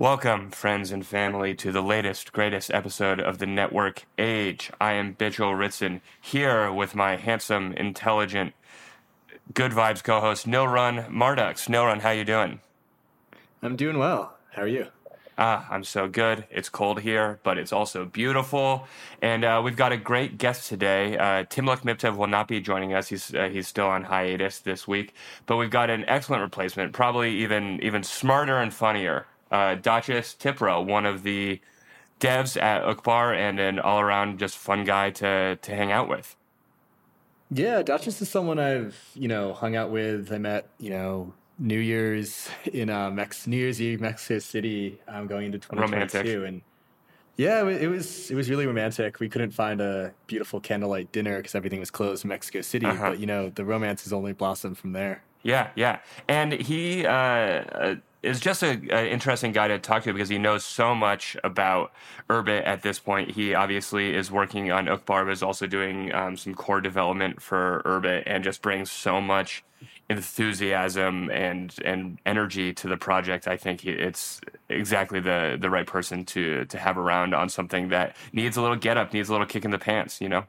Welcome, friends and family, to the latest, greatest episode of the Network Age. I am Bitchel Ritson, here with my handsome, intelligent, good vibes co-host Nilrun Mardux. Nilrun, how you doing? I'm doing well. How are you? Ah, I'm so good. It's cold here, but it's also beautiful. And uh, we've got a great guest today. Uh, Timluk Miptev will not be joining us. He's uh, he's still on hiatus this week. But we've got an excellent replacement, probably even even smarter and funnier. Uh, Dachus Tiprel, one of the devs at Uqbar and an all around just fun guy to to hang out with. Yeah, Dachis is someone I've you know hung out with. I met you know New Year's in uh, Mex- New Year's Eve, Mexico City, um, going into 2022, romantic. and yeah, it was it was really romantic. We couldn't find a beautiful candlelight dinner because everything was closed in Mexico City, uh-huh. but you know the romance has only blossomed from there. Yeah, yeah, and he uh, uh is just an interesting guy to talk to because he knows so much about Urbit at this point. He obviously is working on Uqbar, but is also doing um, some core development for Urbit and just brings so much enthusiasm and and energy to the project. I think it's exactly the the right person to to have around on something that needs a little get up, needs a little kick in the pants, you know.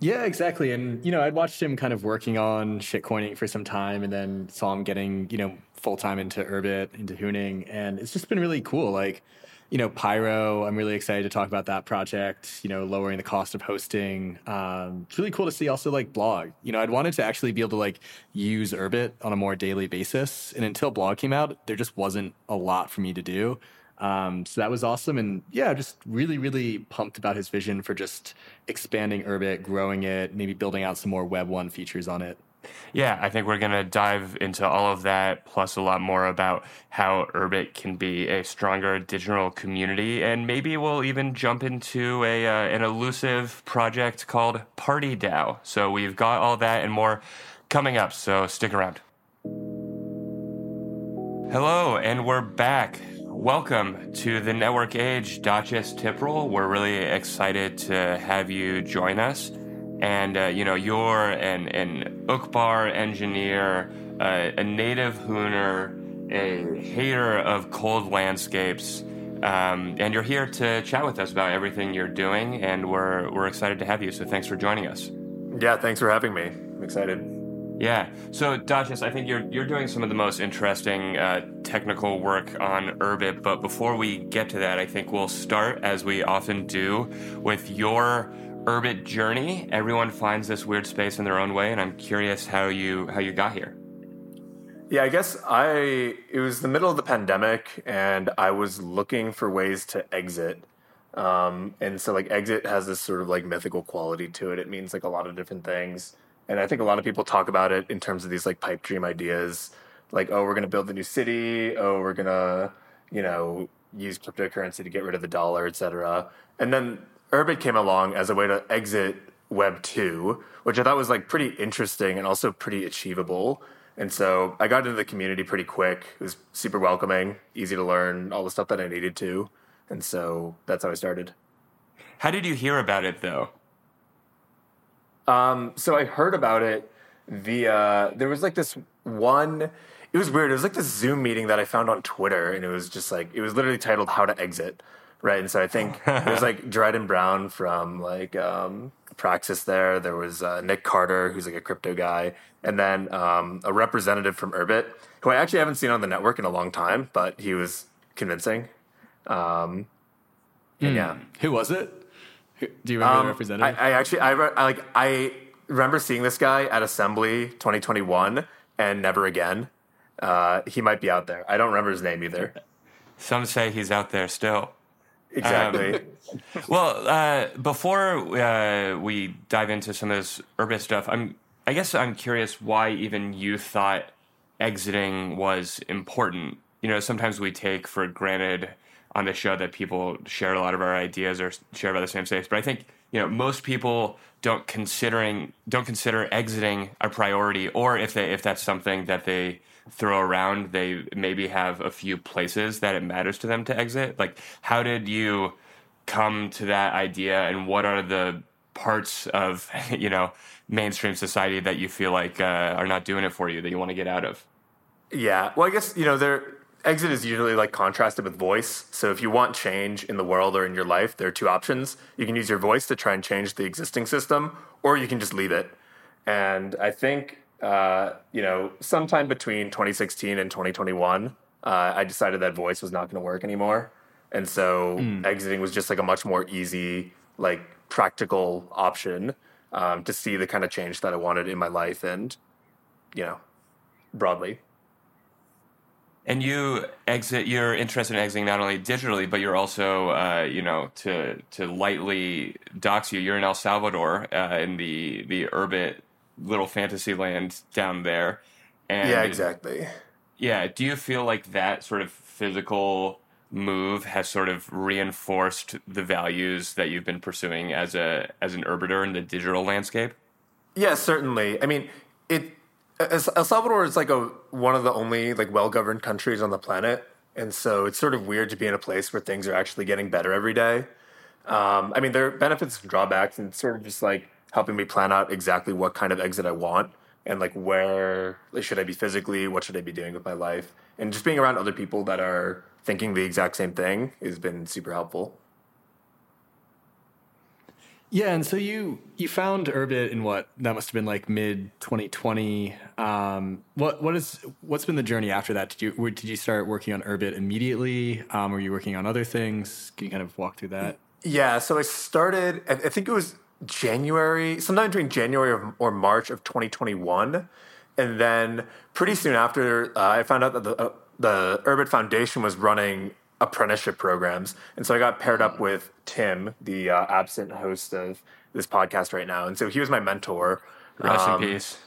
Yeah, exactly. And you know, I'd watched him kind of working on shitcoining for some time, and then saw him getting you know full time into Urbit, into Hooning, and it's just been really cool. Like, you know, Pyro, I'm really excited to talk about that project. You know, lowering the cost of hosting. Um, it's really cool to see also like blog. You know, I'd wanted to actually be able to like use Urbit on a more daily basis, and until blog came out, there just wasn't a lot for me to do. Um, so that was awesome. And yeah, just really, really pumped about his vision for just expanding Urbit, growing it, maybe building out some more Web 1 features on it. Yeah, I think we're going to dive into all of that, plus a lot more about how Urbit can be a stronger digital community. And maybe we'll even jump into a, uh, an elusive project called Party DAO. So we've got all that and more coming up, so stick around. Hello, and we're back. Welcome to the Network Age, Dachus Tiprel. We're really excited to have you join us. And, uh, you know, you're an, an Uqbar engineer, uh, a native Hooner, a hater of cold landscapes. Um, and you're here to chat with us about everything you're doing, and we're, we're excited to have you. So thanks for joining us. Yeah, thanks for having me. I'm excited. Yeah. So, Dachus, I think you're you're doing some of the most interesting uh, technical work on Urbit. But before we get to that, I think we'll start, as we often do, with your Urbit journey. Everyone finds this weird space in their own way, and I'm curious how you how you got here. Yeah, I guess I it was the middle of the pandemic, and I was looking for ways to exit. Um, and so, like, exit has this sort of like mythical quality to it. It means like a lot of different things. And I think a lot of people talk about it in terms of these like pipe dream ideas, like, oh, we're going to build a new city. Oh, we're going to, you know, use cryptocurrency to get rid of the dollar, et cetera. And then Urbit came along as a way to exit Web 2, which I thought was like pretty interesting and also pretty achievable. And so I got into the community pretty quick. It was super welcoming, easy to learn, all the stuff that I needed to. And so that's how I started. How did you hear about it though? Um, so I heard about it via there was like this one. It was weird. It was like this Zoom meeting that I found on Twitter, and it was just like it was literally titled "How to Exit," right? And so I think it was like Dryden Brown from like um, Praxis. There, there was uh, Nick Carter, who's like a crypto guy, and then um, a representative from Urbit, who I actually haven't seen on the network in a long time, but he was convincing. Um, mm. Yeah, who was it? Do you remember um, the representative? I, I actually, I, I like, I remember seeing this guy at Assembly 2021, and never again. Uh, he might be out there. I don't remember his name either. Some say he's out there still. Exactly. Um, well, uh, before uh, we dive into some of this Urbit stuff, I'm I guess I'm curious why even you thought exiting was important. You know, sometimes we take for granted on the show that people share a lot of our ideas or share about the same space. But I think you know most people don't considering don't consider exiting a priority, or if they if that's something that they throw around, they maybe have a few places that it matters to them to exit. Like, how did you come to that idea, and what are the parts of you know mainstream society that you feel like uh, are not doing it for you that you want to get out of? Yeah, well, I guess you know there exit is usually like contrasted with voice. So if you want change in the world or in your life, there are two options. You can use your voice to try and change the existing system, or you can just leave it. And I think uh, you know, sometime between 2016 and 2021, uh, I decided that voice was not going to work anymore, and so mm. exiting was just like a much more easy, like practical option um, to see the kind of change that I wanted in my life and, you know, broadly. And you exit. You're interested in exiting not only digitally, but you're also, uh, you know, to to lightly dox you. You're in El Salvador uh, in the the urban little fantasy land down there. And yeah, exactly. Yeah. Do you feel like that sort of physical move has sort of reinforced the values that you've been pursuing as a as an urbiter in the digital landscape? Yeah, certainly. I mean, it El Salvador is like a one of the only like well governed countries on the planet, and so it's sort of weird to be in a place where things are actually getting better every day. Um, I mean, there are benefits and drawbacks, and sort of just like helping me plan out exactly what kind of exit I want and like where should I be physically, what should I be doing with my life, and just being around other people that are thinking the exact same thing has been super helpful. Yeah, and so you you found Urbit in what that must have been like mid 2020. Um, what what is what's been the journey after that? Did you did you start working on Urbit immediately? Um, were you working on other things? Can you kind of walk through that? Yeah, so I started. I, think it was January, sometime between January or March of 2021. And then pretty soon after, uh, I found out that the, uh, the Urbit Foundation was running apprenticeship programs. And so I got paired up with Tim, the uh, absent host of this podcast right now. And so he was my mentor. Rest um, in peace.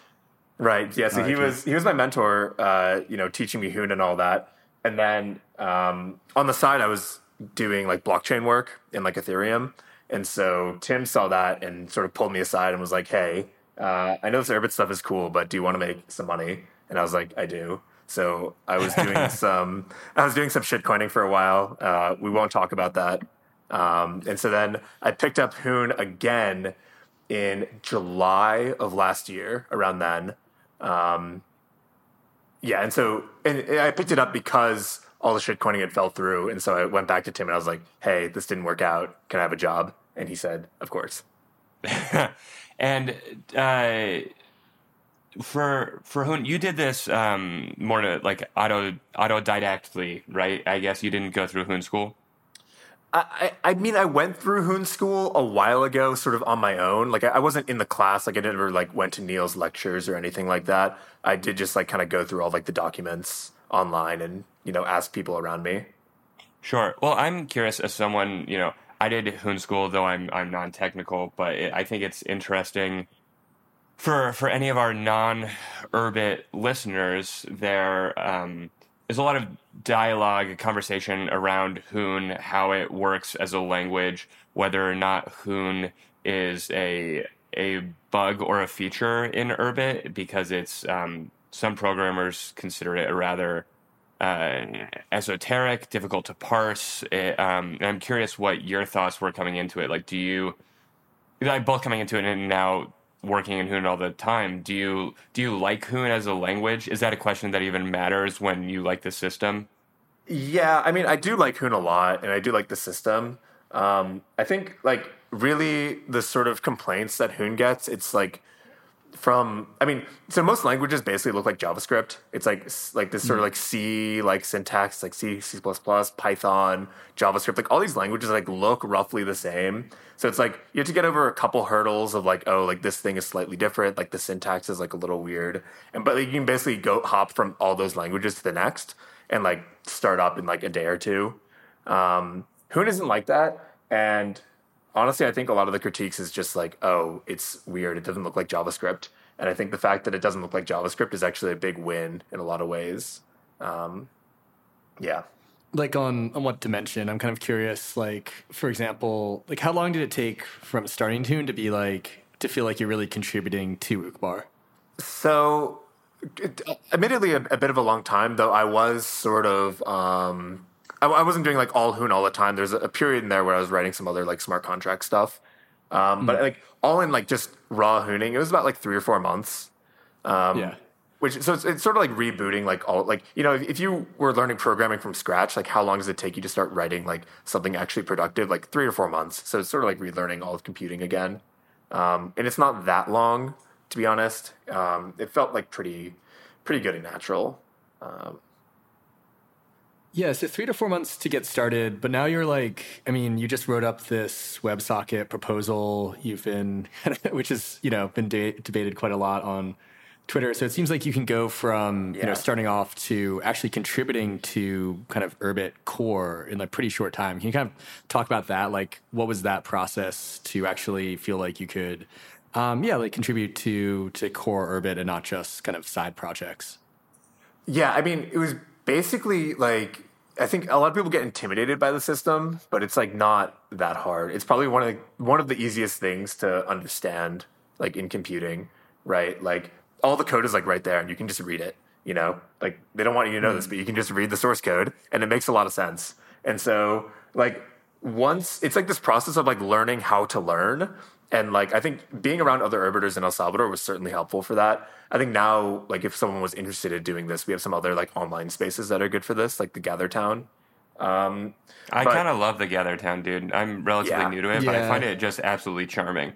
Right. Yeah. So he was he was my mentor. Uh, you know, teaching me Hoon and all that. And then um, on the side, I was doing like blockchain work in like Ethereum. And so Tim saw that and sort of pulled me aside and was like, "Hey, uh, I know this Urbit stuff is cool, but do you want to make some money?" And I was like, "I do." So I was doing some, I was doing some shit coining for a while. Uh, we won't talk about that. Um, and so then I picked up Hoon again in July of last year, around then. Um, yeah, and so and I picked it up because all the shit coining had fell through, and so I went back to Tim and I was like, "Hey, this didn't work out. Can I have a job?" And he said, Of course. and uh, for for whom you did this um, more to like auto autodidactly, right? I guess you didn't go through Hoon school. I, I mean, I went through Hoon school a while ago, sort of on my own. Like, I wasn't in the class. Like, I never like went to Neil's lectures or anything like that. I did just like kind of go through all like the documents online and you know ask people around me. Sure. Well, I'm curious as someone you know I did Hoon School, though I'm I'm non-technical, but it, I think it's interesting for for any of our non-Urbit listeners. There um, is a lot of dialogue, conversation around Hoon, how it works as a language, whether or not Hoon is a a bug or a feature in Urbit, because it's um, some programmers consider it a rather uh, esoteric, difficult to parse. It, um, I'm curious what your thoughts were coming into it. Like, do you, like both coming into it and now working in Hoon all the time, do you do you like Hoon as a language? Is that a question that even matters when you like the system? Yeah, I mean, I do like Hoon a lot, and I do like the system. Um, I think like really the sort of complaints that Hoon gets, it's like from i mean so most languages basically look like javascript. It's like like this sort of like c like syntax like c c++ python javascript like all these languages like look roughly the same. So it's like you have to get over a couple hurdles of like oh like this thing is slightly different like the syntax is like a little weird. And but like, you can basically go hop from all those languages to the next and like start up in like a day or two. Um Hoon isn't like that. And honestly, I think a lot of the critiques is just like, oh, it's weird. It doesn't look like JavaScript. And I think the fact that it doesn't look like JavaScript is actually a big win in a lot of ways. Um, yeah. Like on, on what dimension? I'm kind of curious. Like, for example, like how long did it take from starting Hoon to be like, to feel like you're really contributing to Uqbar? So, it, admittedly, a, a, bit of a long time, though I was sort of, um, I, I, wasn't doing like all Hoon all the time. There's a, period in there where I was writing some other like smart contract stuff. Um. But like all in like just raw Hooning, it was about like three or four months. Um, yeah. which so it's, it's sort of like rebooting like all like you know if you were learning programming from scratch like how long does it take you to start writing like something actually productive like three or four months so it's sort of like relearning all of computing again um, and it's not that long to be honest um, it felt like pretty pretty good and natural um, yeah, so three to four months to get started, but now you're like, I mean, you just wrote up this WebSocket proposal. You've been, which has you know been de- debated quite a lot on Twitter. So it seems like you can go from yeah. you know starting off to actually contributing to kind of Urbit core in a pretty short time. Can you kind of talk about that? Like, what was that process to actually feel like you could, um, yeah, like contribute to to core Urbit and not just kind of side projects? Yeah, I mean, it was basically like I think a lot of people get intimidated by the system, but it's like not that hard. It's probably one of the, one of the easiest things to understand, like in computing, right? Like all the code is like right there, and you can just read it. You know, like they don't want you to know this, hmm. but you can just read the source code, and it makes a lot of sense. And so, like once it's like this process of like learning how to learn, and like I think being around other Urbiters in El Salvador was certainly helpful for that. I think now, like if someone was interested in doing this, we have some other like online spaces that are good for this, like the Gather Town. Um, I kind of love the Gather Town, dude. I'm relatively yeah. new to it, yeah. but I find it just absolutely charming.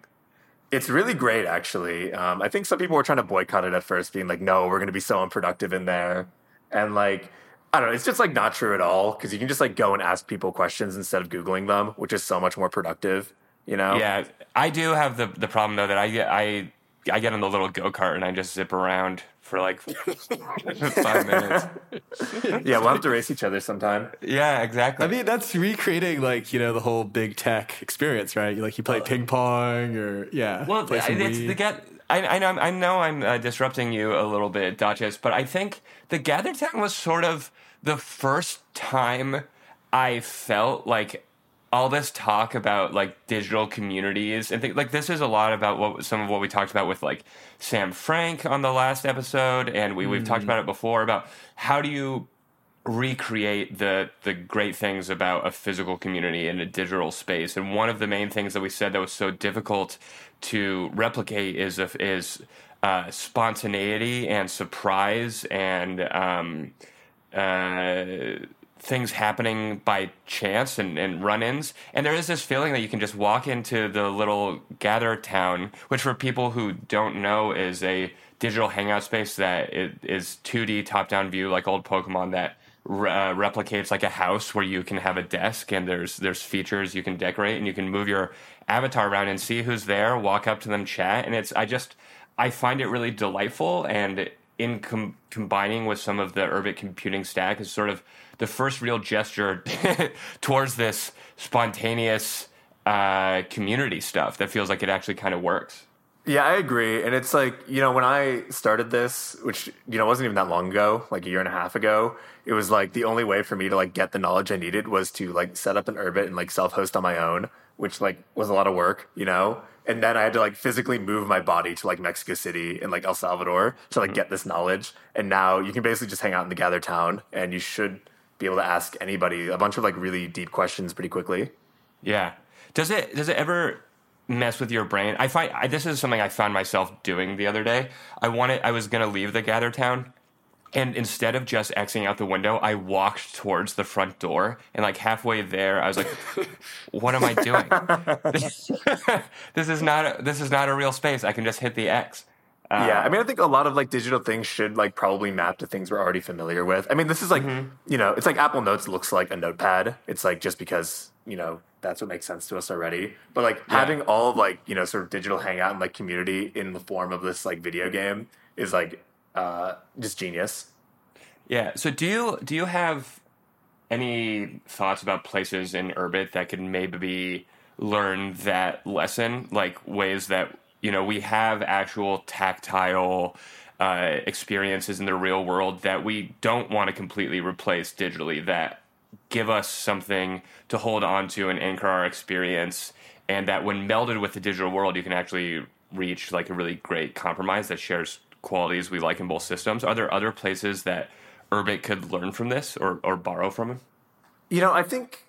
It's really great, actually. Um, I think some people were trying to boycott it at first, being like, "No, we're going to be so unproductive in there," and like. I don't know. It's just like not true at all because you can just like go and ask people questions instead of googling them, which is so much more productive. You know? Yeah, I do have the the problem though that I get I I get on the little go kart and I just zip around for like five minutes. Yeah, we'll have to race each other sometime. Yeah, exactly. I mean, that's recreating like you know the whole big tech experience, right? Like you play ping pong or yeah. Well, it's the get. I, I know I know I'm uh, disrupting you a little bit, Dachus, but I think the Gather Town was sort of the first time I felt like all this talk about like digital communities and th- like this is a lot about what some of what we talked about with like Sam Frank on the last episode and we, we've talked mm. about it before about how do you recreate the the great things about a physical community in a digital space and one of the main things that we said that was so difficult to replicate is is uh, spontaneity and surprise and um, uh, things happening by chance and, and run-ins. And there is this feeling that you can just walk into the little gather town which for people who don't know is a digital hangout space that is 2d top-down view like old pokemon that uh, replicates like a house where you can have a desk and there's there's features you can decorate and you can move your avatar around and see who's there walk up to them chat. And it's i just i find it really delightful and in com- combining with some of the Urbit computing stack is sort of the first real gesture towards this spontaneous uh, community stuff that feels like it actually kind of works. Yeah, I agree. And it's like, you know, when I started this, which, you know, wasn't even that long ago, like a year and a half ago, it was like the only way for me to like get the knowledge I needed was to like set up an Urbit and like self host on my own, which like was a lot of work, you know? and then I had to like physically move my body to like Mexico City and like El Salvador to like mm-hmm. get this knowledge. And now you can basically just hang out in the gather town, and you should be able to ask anybody a bunch of like really deep questions pretty quickly. Yeah. Does it does it ever mess with your brain? I find I, this is something I found myself doing the other day. I wanted I was gonna leave the gather town and instead of just Xing out the window, I walked towards the front door. And like halfway there, I was like, what am I doing? this, is not a, this is not a real space. I can just hit the X. Uh, yeah, I mean, I think a lot of like digital things should like probably map to things we're already familiar with. I mean, this is like, mm-hmm. you know, it's like Apple Notes looks like a notepad. It's like just because, you know, that's what makes sense to us already. But like yeah. having all of like, you know, sort of digital hangout and like community in the form of this like video game is like uh, just genius. Yeah. So do you do you have any thoughts about places in Urbit that could maybe learn that lesson, like ways that you know we have actual tactile uh, experiences in the real world that we don't want to completely replace digitally that give us something to hold on to and anchor our experience and that when melded with the digital world you can actually reach like a really great compromise that shares qualities we like in both systems. Are there other places that Urbit could learn from this or, or borrow from him? You know, I think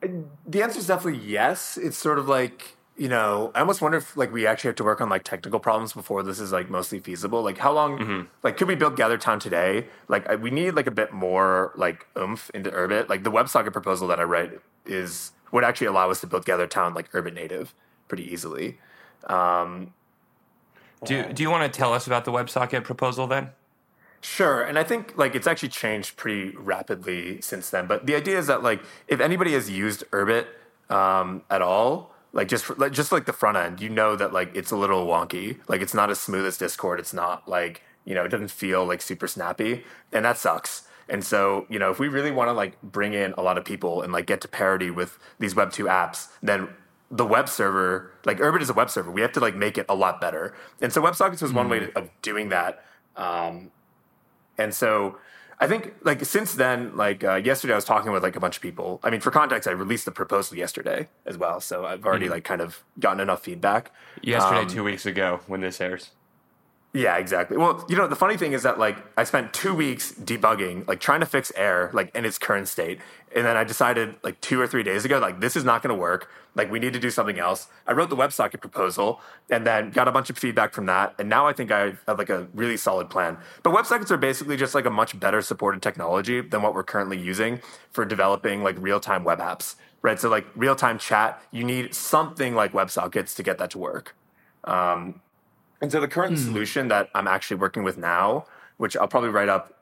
the answer is definitely yes. It's sort of like you know, I almost wonder if like we actually have to work on like technical problems before this is like mostly feasible. Like how long, Mm-hmm. like could we build GatherTown today? Like I, we need like a bit more like oomph into Urbit. Like the WebSocket proposal that I write is would actually allow us to build GatherTown like Urbit native pretty easily. Um, Do Do you want to tell us about the WebSocket proposal then? Sure, and I think like it's actually changed pretty rapidly since then. But the idea is that like if anybody has used Urbit um, at all, like just like, just like the front end, you know that like it's a little wonky. Like it's not as smooth as Discord. It's not like you know it doesn't feel like super snappy, and that sucks. And so you know if we really want to like bring in a lot of people and like get to parity with these Web two apps, then the web server, like Urbit is a web server. We have to like make it a lot better. And so WebSockets was one way to, of doing that. Um, and so I think like since then, like uh, yesterday, I was talking with like a bunch of people. I mean, for context, I released the proposal yesterday as well, so I've already like kind of gotten enough feedback. Yesterday, Um, two weeks ago, when this airs. Yeah, exactly. Well, you know, the funny thing is that like I spent two weeks debugging, like trying to fix air, like in its current state, and then I decided like two or three days ago, like this is not going to work. Like we need to do something else. I wrote the WebSocket proposal, and then got a bunch of feedback from that, and now I think I have like a really solid plan. But WebSockets are basically just like a much better supported technology than what we're currently using for developing like real time web apps, right? So like real time chat, you need something like WebSockets to get that to work. Um, and so the current solution that I'm actually working with now, which I'll probably write up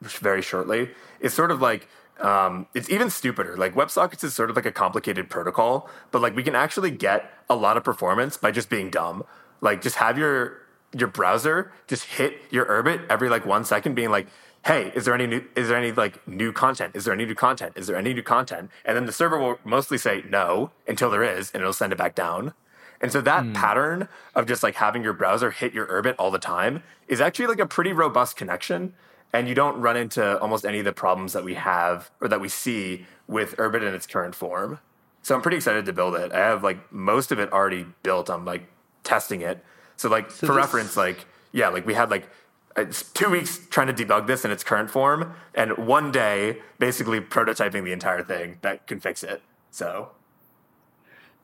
very shortly, is sort of like um, it's even stupider. Like WebSockets is sort of like a complicated protocol, but like we can actually get a lot of performance by just being dumb. Like just have your your browser just hit your Urbit every like one second, being like, "Hey, is there any new? Is there any like new content? Is there any new content? Is there any new content?" And then the server will mostly say no until there is, and it'll send it back down. And so that hmm. pattern of just like having your browser hit your Urbit all the time is actually like a pretty robust connection. And you don't run into almost any of the problems that we have or that we see with Urbit in its current form. So I'm pretty excited to build it. I have like most of it already built. I'm like testing it. So like for this- reference, like yeah, like we had like uh, it's two weeks trying to debug this in its current form, and one day basically prototyping the entire thing that can fix it. So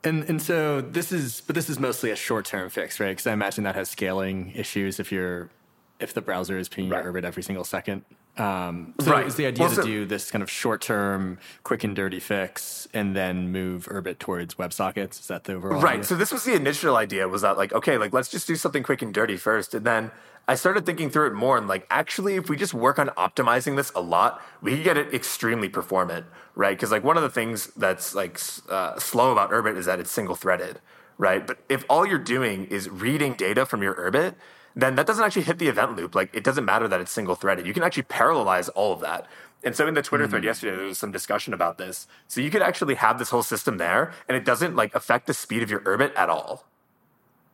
And and so this is, but this is mostly a short term fix, right? Because I imagine that has scaling issues if you're if the browser is pinging Right. your Urbit every single second. Um, so Right. is the idea Well, to so- do this kind of short term, quick and dirty fix, and then move Urbit towards WebSockets? Is that the overall? Right. idea? So this was the initial idea was that like, okay, like let's just do something quick and dirty first. And then I started thinking through it more and like actually if we just work on optimizing this a lot, we can get it extremely performant, right? Because like one of the things that's like uh, slow about Urbit is that it's single threaded, right? But if all you're doing is reading data from your Urbit, then that doesn't actually hit the event loop. Like it doesn't matter that it's single threaded. You can actually parallelize all of that. And so in the Twitter thread yesterday, there was some discussion about this. So you could actually have this whole system there, and it doesn't like affect the speed of your Urbit at all.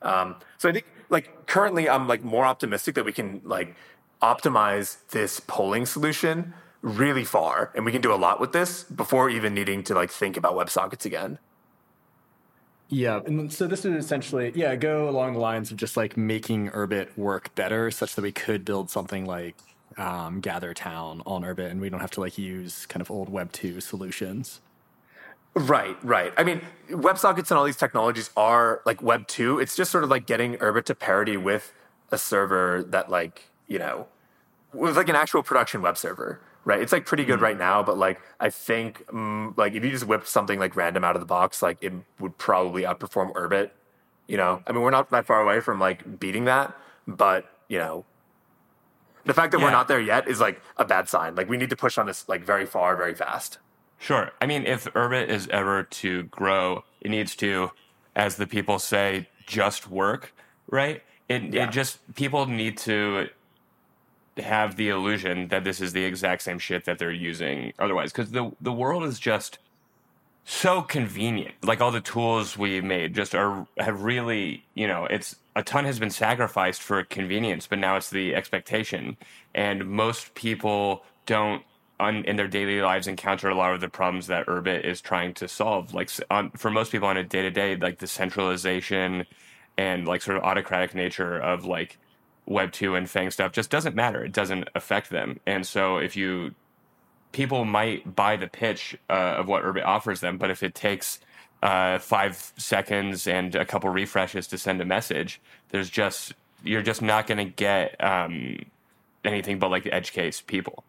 Um, so I think like currently I'm like more optimistic that we can like optimize this polling solution really far, and we can do a lot with this before even needing to like think about WebSockets again. Yeah, and so this would essentially, yeah, go along the lines of just like making Urbit work better, such that we could build something like um, GatherTown on Urbit, and we don't have to like use kind of old Web two solutions. Right, right. I mean, WebSockets and all these technologies are like Web 2. It's just sort of like getting Urbit to parity with a server that, like, you know, was like an actual production web server, right? It's like pretty good right now, but like, I think, mm, like, if you just whip something like random out of the box, like, it would probably outperform Urbit. You know, I mean, we're not that far away from like beating that, but, you know, the fact that we're not there yet is like a bad sign. Like, we need to push on this like very far, very fast. Sure. I mean, if Urbit is ever to grow, it needs to, as the people say, just work, right? It, Yeah. it just, people need to have the illusion that this is the exact same shit that they're using otherwise. Because the, the world is just so convenient. Like all the tools we made just are, have really, you know, it's a ton has been sacrificed for convenience, but now it's the expectation. And most people don't on, in their daily lives encounter a lot of the problems that Urbit is trying to solve. Like on, for most people on a day to day, like the centralization and like sort of autocratic nature of like Web two and FAANG stuff just doesn't matter. It doesn't affect them. And so if you people might buy the pitch uh, of what Urbit offers them, but if it takes uh, five seconds and a couple refreshes to send a message. There's just you're just not going to get um, anything but like edge case people.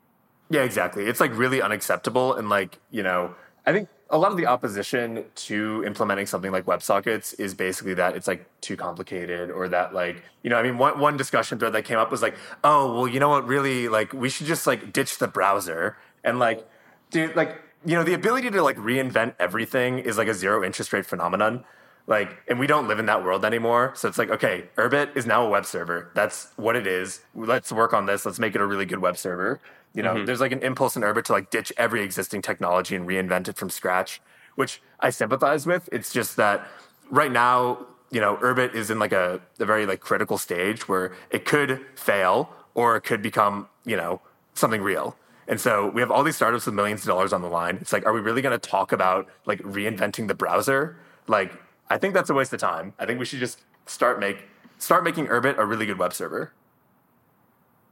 Yeah, exactly. It's like really unacceptable. And like, you know, I think a lot of the opposition to implementing something like WebSockets is basically that it's like too complicated or that like, you know, I mean, one, one discussion thread that came up was like, oh, well, you know what, really, like, we should just like ditch the browser. And like, dude, like, you know, the ability to like reinvent everything is like a zero interest rate phenomenon. Like, and we don't live in that world anymore. So it's like, okay, Urbit is now a web server. That's what it is. Let's work on this. Let's make it a really good web server. You know, mm-hmm. there's like an impulse in Urbit to like ditch every existing technology and reinvent it from scratch, which I sympathize with. It's just that right now, you know, Urbit is in like a, a very like critical stage where it could fail or it could become, you know, something real. And so we have all these startups with millions of dollars on the line. It's like, are we really going to talk about like reinventing the browser? Like, I think that's a waste of time. I think we should just start make start making Urbit a really good web server.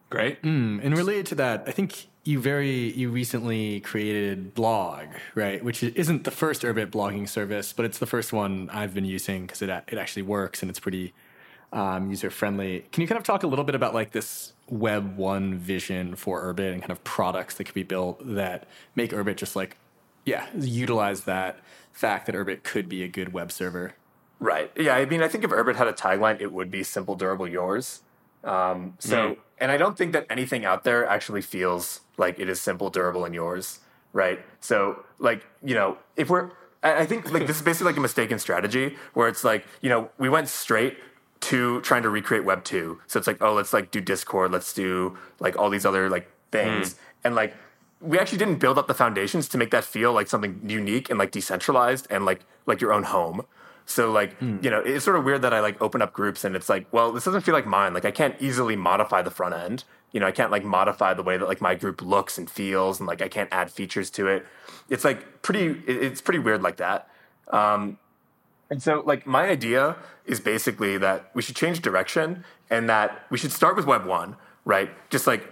Great. Mm, and related to that, I think you very you recently created Blog, right? Which isn't the first Urbit blogging service, but it's the first one I've been using because it it actually works and it's pretty um, user friendly. Can you kind of talk a little bit about like this Web one vision for Urbit and kind of products that could be built that make Urbit just like yeah utilize that fact that Urbit could be a good web server? Right. Yeah. I mean, I think if Urbit had a tagline, it would be simple, durable, yours. Um, so, mm. and I don't think that anything out there actually feels like it is simple, durable, and yours, right? So, like, you know, if we're, I think like this is basically like a mistaken strategy where it's like, you know, we went straight to trying to recreate Web two. So it's like, oh, let's like do Discord, let's do like all these other like things, mm. and like we actually didn't build up the foundations to make that feel like something unique and like decentralized and like like your own home. So like, mm. you know, it's sort of weird that I like open up groups and it's like, well, this doesn't feel like mine. Like I can't easily modify the front end. You know, I can't like modify the way that like my group looks and feels and like I can't add features to it. It's like pretty it's pretty weird like that. Um and so like my idea is basically that we should change direction and that we should start with web 1, right? Just like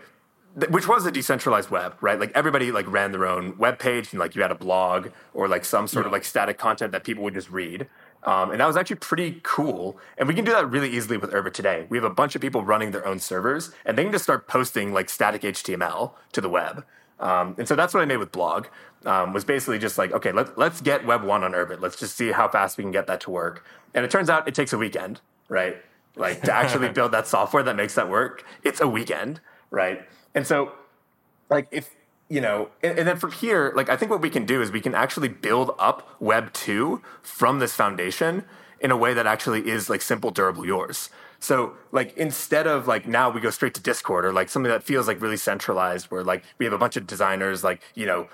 which was a decentralized web, right? Like everybody like ran their own web page and like you had a blog or like some sort yeah. of like static content that people would just read. Um, and that was actually pretty cool. And we can do that really easily with Urbit today. We have a bunch of people running their own servers, and they can just start posting like static HTML to the web. Um, and so that's what I made with Blog. Um, was basically just like, okay, let's, let's get Web one on Urbit. Let's just see how fast we can get that to work. And it turns out it takes a weekend, right? Like to actually build that software that makes that work, it's a weekend, right? And so, like, if you know, and, and, then from here, like I think what we can do is we can actually build up Web two from this foundation in a way that actually is like simple, durable, yours. So like instead of like now we go straight to Discord or like something that feels like really centralized, where like we have a bunch of designers like you know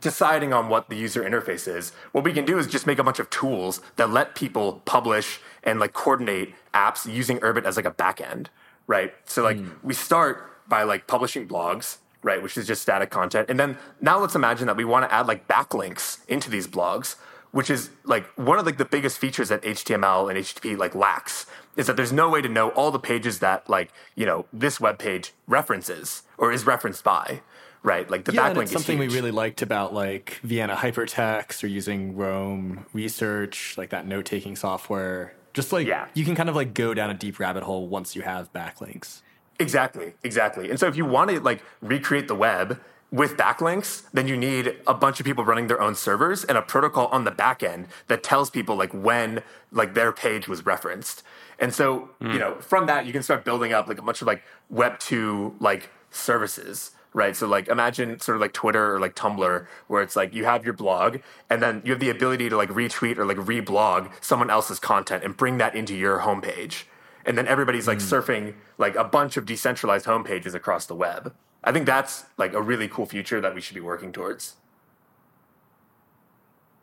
deciding on what the user interface is. What we can do is just make a bunch of tools that let people publish and like coordinate apps using Urbit as like a backend, right? So like mm. we start by like publishing blogs right? Which is just static content. And then now let's imagine that we want to add like backlinks into these blogs, which is like one of like the biggest features that HTML and HTTP like lacks is that there's no way to know all the pages that like you know this web page references or is referenced by. Right, like the yeah, backlink it's something we really liked about like Vienna hypertext or using Roam Research, like that note taking software. Just like yeah. you can kind of like go down a deep rabbit hole once you have backlinks. Exactly, exactly. And so if you want to like recreate the web with backlinks, then you need a bunch of people running their own servers and a protocol on the back end that tells people like when like their page was referenced. And so, mm. you know, from that you can start building up like a bunch of like web 2 like services right? So like imagine sort of like Twitter or like Tumblr, where it's like you have your blog and then you have the ability to like retweet or like reblog someone else's content and bring that into your homepage and then everybody's like mm. surfing like a bunch of decentralized homepages across the web. I think that's like a really cool future that we should be working towards.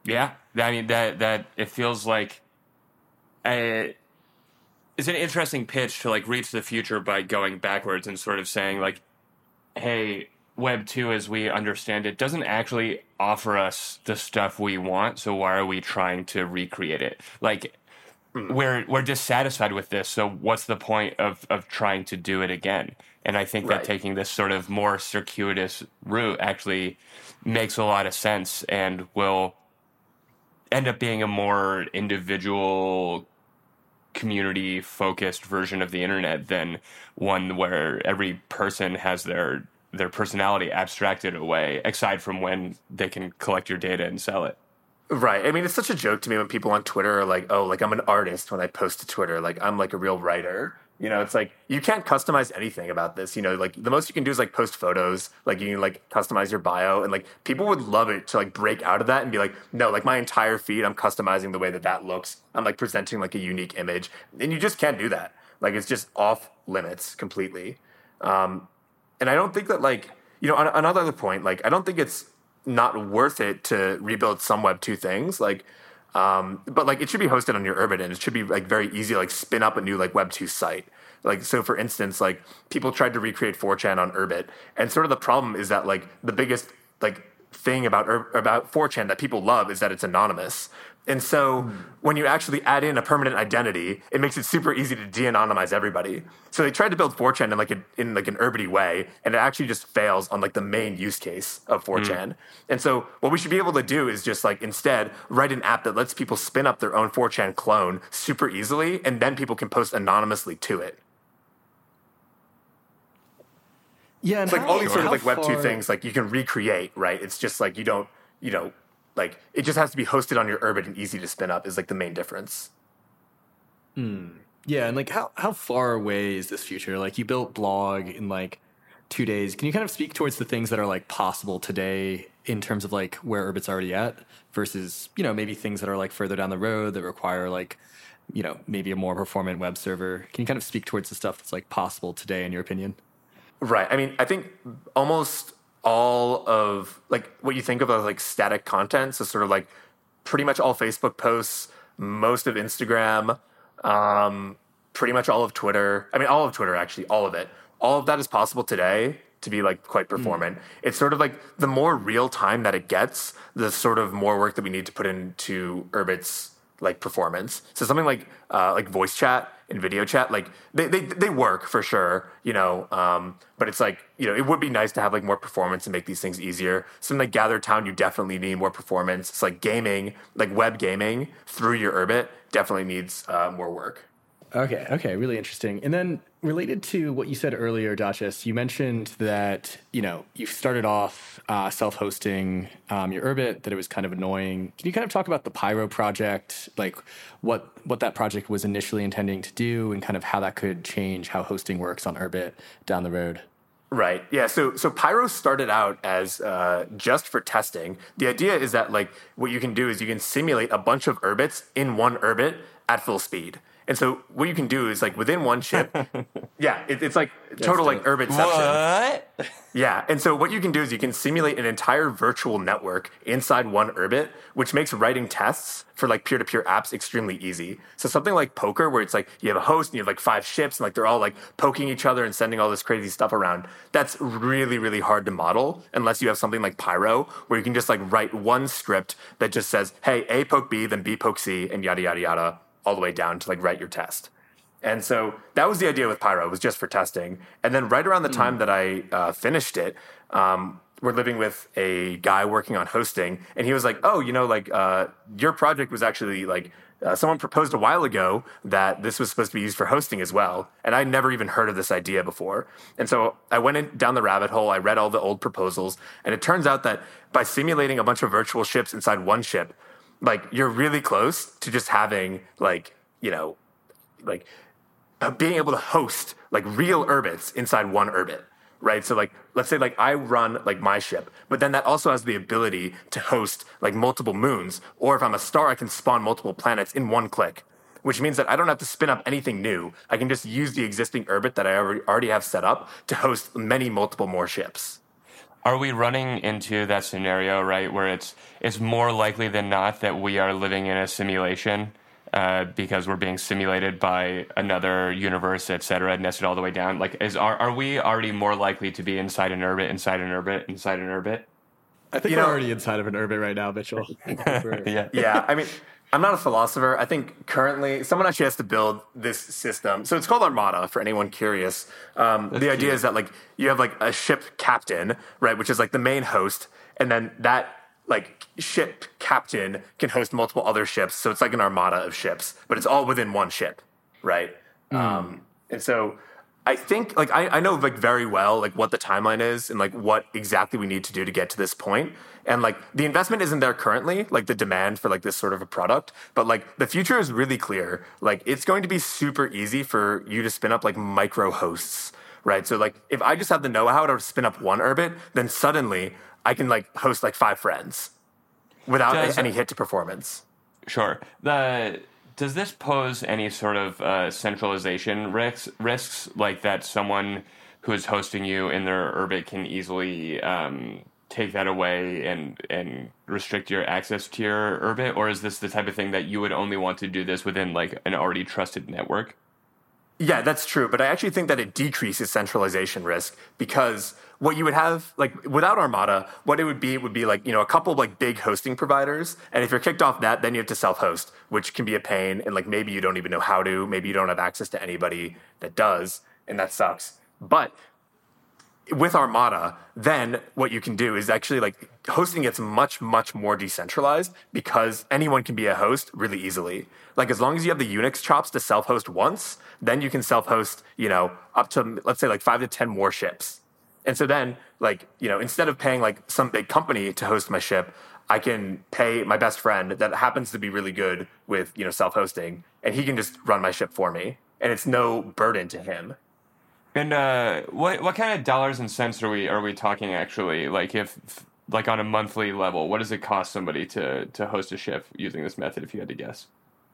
Yeah, I mean that that it feels like a, it's an interesting pitch to like reach the future by going backwards and sort of saying like, hey, Web two as we understand it doesn't actually offer us the stuff we want, so why are we trying to recreate it? Like mm. we're we're dissatisfied with this. So what's the point of of trying to do it again? And I think right. that taking this sort of more circuitous route actually makes a lot of sense and will end up being a more individual community focused version of the internet than one where every person has their their personality abstracted away aside from when they can collect your data and sell it Right. I mean, it's such a joke to me when people on Twitter are like, "Oh, like I'm an artist." When I post to Twitter, like I'm like a real writer. You know, it's like you can't customize anything about this. You know, like the most you can do is like post photos. Like you can like customize your bio, and like people would love it to like break out of that and be like, "No, like my entire feed, I'm customizing the way that that looks. I'm like presenting like a unique image," and you just can't do that. Like it's just off limits completely. Um, and I don't think that like you know, on another point, like I don't think it's not worth it to rebuild some Web two things. Like, um, but like it should be hosted on your Urbit and it should be like very easy like spin up a new like Web two site. Like so, for instance, like people tried to recreate 4chan on Urbit, and sort of the problem is that like the biggest like thing about about 4chan that people love is that it's anonymous. And so mm. when you actually add in a permanent identity, it makes it super easy to de-anonymize everybody. So they tried to build 4chan in like a, in like an urbity way, and it actually just fails on like the main use case of 4chan. Mm. And so what we should be able to do is just like instead write an app that lets people spin up their own 4chan clone super easily, and then people can post anonymously to it. Yeah, it's like all these sort of like Web two things, like you can recreate, right? It's just like you don't, you know, like it just has to be hosted on your Urbit and easy to spin up is like the main difference. Hmm. Yeah, and like how how far away is this future? Like you built blog in like two days. Can you kind of speak towards the things that are like possible today in terms of like where Urbit's already at versus you know maybe things that are like further down the road that require like you know maybe a more performant web server? Can you kind of speak towards the stuff that's like possible today in your opinion? Right. I mean, I think almost all of like what you think of as like static content. So sort of like pretty much all Facebook posts, most of Instagram, um, pretty much all of Twitter. I mean, all of Twitter actually, all of it. All of that is possible today to be like quite hmm. performant. Mm. It's sort of like the more real time that it gets, the sort of more work that we need to put into Urbit's like performance. So something like uh, like voice chat and video chat, like they, they they work for sure, you know. Um, but it's like you know, it would be nice to have like more performance and make these things easier. Something like Gather Town, you definitely need more performance. It's like gaming, like web gaming through your Urbit, definitely needs uh, more work. Okay, okay, really interesting. And then related to what you said earlier, Dachus, you mentioned that you know you started off uh, self-hosting um, your Urbit, that it was kind of annoying. Can you kind of talk about the Pyro project, like what what that project was initially intending to do, and kind of how that could change how hosting works on Urbit down the road? Right. Yeah. So so Pyro started out as uh, just for testing. The idea is that like what you can do is you can simulate a bunch of Urbits in one Urbit at full speed. And so what you can do is like within one chip, yeah, it, it's like total like Urbitception. What? Yeah, and so what you can do is you can simulate an entire virtual network inside one Urbit, which makes writing tests for like peer-to-peer apps extremely easy. So something like poker, where it's like you have a host and you have like five ships and like they're all like poking each other and sending all this crazy stuff around. That's really really hard to model unless you have something like Pyro, where you can just like write one script that just says, "Hey, A poke B, then B poke C," and yada yada yada all the way down to like write your test. And so that was the idea with Pyro, it was just for testing. And then right around the time mm. that I uh, finished it, um, we're living with a guy working on hosting, and he was like, "Oh, you know, like uh, your project was actually like uh, someone proposed a while ago that this was supposed to be used for hosting as well, and I never even heard of this idea before. And so I went in, down the rabbit hole. I read all the old proposals, and it turns out that by simulating a bunch of virtual ships inside one ship, like you're really close to just having like you know like uh, being able to host like real urbits inside one urbit right? So like let's say like i run like my ship but then that also has the ability to host like multiple moons or if i'm a star i can spawn multiple planets in one click which means that i don't have to spin up anything new. I can just use the existing urbit that i already have set up to host many multiple more ships are we running into that scenario right where it's it's more likely than not that we are living in a simulation uh, because we're being simulated by another universe, et cetera, nested all the way down. Like, is are are we already more likely to be inside an Urbit, inside an Urbit, inside an Urbit? I think you we're know, already inside of an Urbit right now, Mitchell. yeah, yeah. I mean, I'm not a philosopher. I think currently someone actually has to build this system. So it's called Armada for anyone curious. Um, the idea cute. is that like you have like a ship captain, right, which is like the main host, and then that like ship captain can host multiple other ships. So it's like an armada of ships, but it's all within one ship, right? Um, and so I think like I, I know like very well like what the timeline is and like what exactly we need to do to get to this point. And like the investment isn't there currently, like the demand for like this sort of a product, but like the future is really clear. Like it's going to be super easy for you to spin up like micro hosts, right? So like if I just have the know-how to spin up one Urbit, then suddenly I can like host like five friends without Does- any hit to performance. Sure. The does this pose any sort of uh, centralization risks? Risks like that someone who is hosting you in their Urbit can easily um, take that away and and restrict your access to your Urbit, or is this the type of thing that you would only want to do this within like an already trusted network? Yeah, that's true. But I actually think that it decreases centralization risk because what you would have, like without Armada, what it would be would be like, you know, a couple of like big hosting providers. And if you're kicked off that, then you have to self host, which can be a pain. And like maybe you don't even know how to, maybe you don't have access to anybody that does. And that sucks. But with Armada, then what you can do is actually like hosting gets much, much more decentralized because anyone can be a host really easily. Like as long as you have the Unix chops to self-host once, then you can self-host, you know, up to let's say like five to ten more ships. And so then, like, you know, instead of paying like some big company to host my ship, I can pay my best friend that happens to be really good with, you know, self-hosting, and he can just run my ship for me. And it's no burden to him. And uh, what what kind of dollars and cents are we are we talking actually? Like if like on a monthly level, what does it cost somebody to to host a ship using this method? If you had to guess,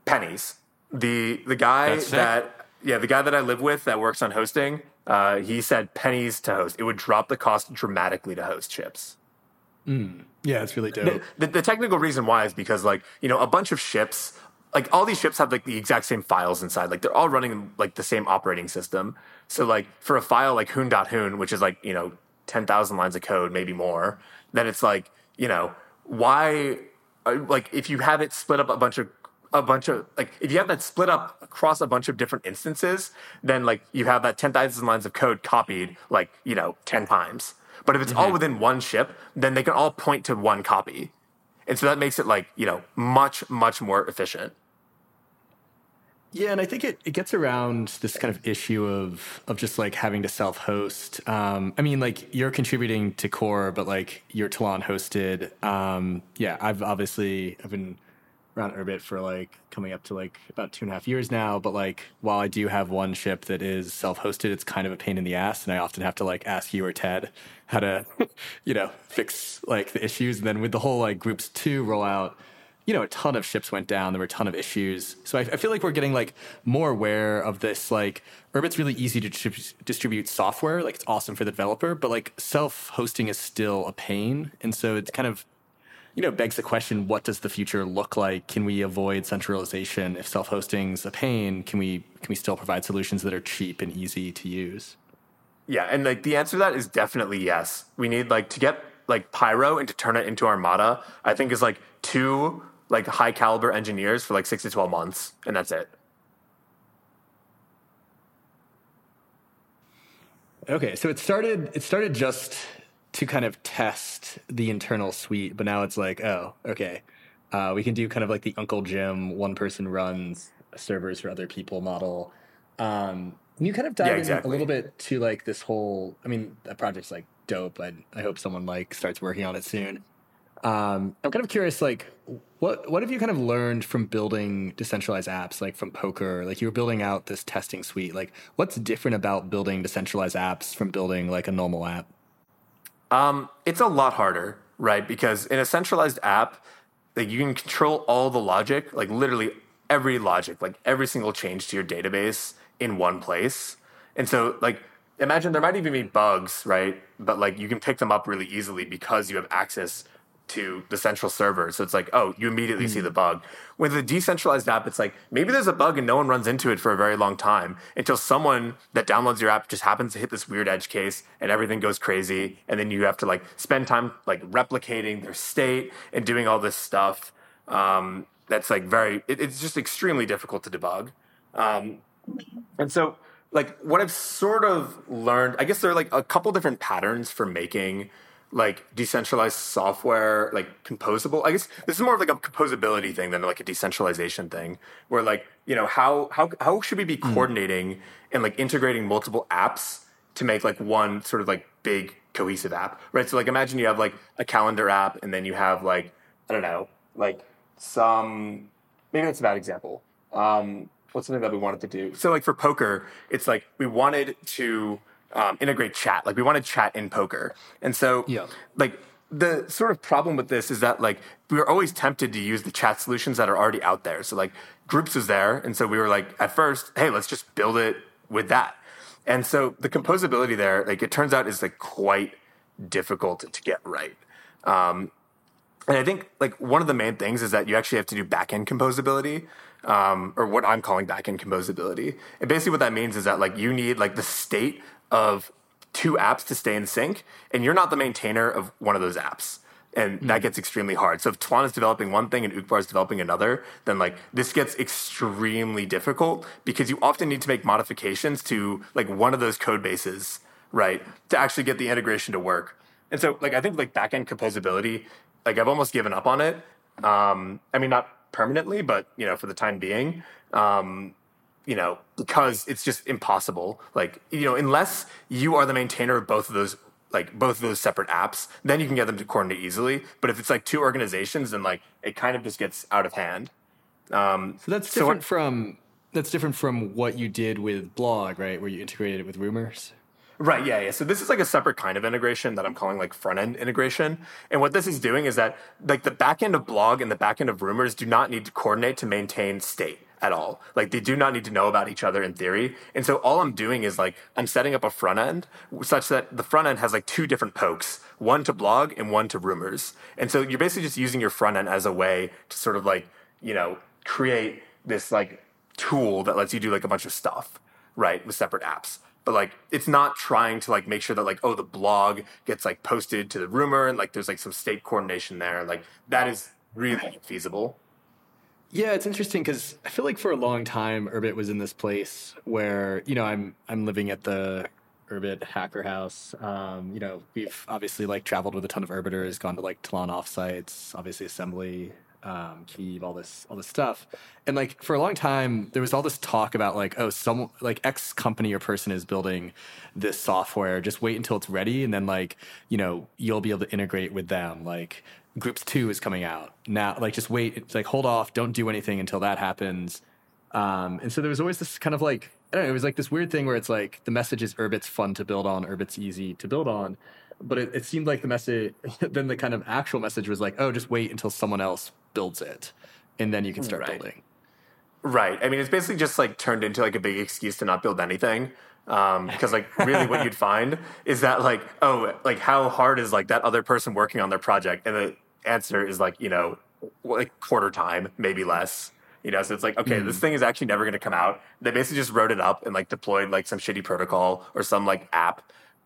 pennies. The the guy that yeah the guy that I live with that works on hosting, uh, he said pennies to host. It would drop the cost dramatically to host ships. Yeah, it's really dope. The, the technical reason why is because like you know a bunch of ships like all these ships have like the exact same files inside. Like they're all running like the same operating system. So like for a file like hoon.hoon which is like you know 10,000 lines of code maybe more then it's like you know why uh, like if you have it split up a bunch of a bunch of like if you have that split up across a bunch of different instances then like you have that 10,000 lines of code copied like you know 10 times. But if it's all within one ship then they can all point to one copy. And so that makes it like, you know, much, much more efficient. Yeah, and I think it, it gets around this kind of issue of of just like having to self host. Um, I mean, like you're contributing to core, but like you're Tlon hosted. Um, yeah, I've obviously I've been around Urbit for like coming up to like about two and a half years now. But like while I do have one ship that is self hosted, it's kind of a pain in the ass, and I often have to like ask you or Ted how to, you know, fix like the issues. And then with the whole like groups two rollout you know, a ton of ships went down. There were a ton of issues. So I, I feel like we're getting like more aware of this. Like, Urbit's really easy to distrib- distribute software. Like, it's awesome for the developer, but like self hosting is still a pain. And so it's kind of, you know, begs the question: What does the future look like? Can we avoid centralization if self hosting's a pain? Can we can we still provide solutions that are cheap and easy to use? Yeah, and like the answer to that is definitely yes. We need like to get like Pyro and to turn it into Armada. I think is like two like high caliber engineers for like six to twelve months, and that's it. Okay, so it started. It started just to kind of test the internal suite, but now it's like, oh, okay, uh, we can do kind of like the Uncle Jim one person runs servers for other people model. Um, can you kind of dive Yeah, in a little bit to like this whole? I mean, that project's like dope. I I hope someone like starts working on it soon. Um, I'm kind of curious, like, what what have you kind of learned from building decentralized apps, like from Poker? Like, you were building out this testing suite. Like, what's different about building decentralized apps from building like a normal app? Um, it's a lot harder, right? Because in a centralized app, like you can control all the logic, like literally every logic, like every single change to your database in one place. And so, like, imagine there might even be bugs, right? But like you can pick them up really easily because you have access to the central server. So it's like, oh, you immediately see the bug. With a decentralized app, it's like maybe there's a bug and no one runs into it for a very long time until someone that downloads your app just happens to hit this weird edge case and everything goes crazy. And then you have to like spend time like replicating their state and doing all this stuff. Um, that's like very, it, it's just extremely difficult to debug. Um, and so, like, what I've sort of learned, I guess there are like a couple different patterns for making like decentralized software, like composable. I guess this is more of like a composability thing than like a decentralization thing. Where like you know how how how should we be hmm. coordinating mm. and like integrating multiple apps to make like one sort of like big cohesive app, right? So like imagine you have like a calendar app, and then you have like I don't know, like some maybe that's a bad example. Um, what's something that we wanted to do? So like for poker, it's like we wanted to um, integrate chat. Like we wanted chat in poker, and so yeah. like the sort of problem with this is that like we were always tempted to use the chat solutions that are already out there. So like groups was there, and so we were like at first, hey, let's just build it with that. And so the composability there, like it turns out, is like quite difficult to get right. Um, and I think like one of the main things is that you actually have to do backend composability, um, or what I'm calling backend composability. And basically, what that means is that like you need like the state of two apps to stay in sync, and you're not the maintainer of one of those apps. And that gets extremely hard. So if Tlon is developing one thing and Uqbar is developing another, then like this gets extremely difficult because you often need to make modifications to like one of those code bases, right, to actually get the integration to work. And so like I think like backend composability, like I've almost given up on it. Um, I mean not permanently, but you know for the time being. Um, you know, because it's just impossible. Like, you know, unless you are the maintainer of both of those, like both of those separate apps, then you can get them to coordinate easily. But if it's like two organizations, then like it kind of just gets out of hand. Um, so that's different so from that's different from what you did with Blog, right? Where you integrated it with Rumors. Right, yeah, yeah. So this is like a separate kind of integration that I'm calling like front end integration. And what this is doing is that like the back end of blog and the back end of rumors do not need to coordinate to maintain state at all. Like they do not need to know about each other in theory. And so all I'm doing is like I'm setting up a front end such that the front end has like two different pokes, one to blog and one to rumors. And so you're basically just using your front end as a way to sort of like, you know, create this like tool that lets you do like a bunch of stuff, right, with separate apps. But like it's not trying to like make sure that like oh the blog gets like posted to the rumor and like there's like some state coordination there. Like that is really feasible. Yeah, it's interesting because I feel like for a long time, Urbit was in this place where you know I'm I'm living at the Urbit Hacker House. Um, you know, we've obviously like traveled with a ton of Urbiters, gone to like Tlon offsites, obviously assembly, um, Keeve, all this all this stuff, and like for a long time there was all this talk about like oh some like X company or person is building this software. Just wait until it's ready, and then like you know you'll be able to integrate with them. Like groups two is coming out now. Like, just wait. It's like hold off. Don't do anything until that happens. Um, and so there was always this kind of like I don't know. It was like this weird thing where it's like the message is Urbit's fun to build on, Urbit's easy to build on, but it, it seemed like the message. then the kind of actual message was like, oh, just wait until someone else builds it, and then you can start right. building. Right. I mean, it's basically just like turned into like a big excuse to not build anything. Um, because like really what you'd find is that like, oh, like how hard is like that other person working on their project? And the answer is like you know like quarter time maybe less you know? So it's like okay mm. this thing is actually never going to come out. They basically just wrote it up and like deployed like some shitty protocol or some like app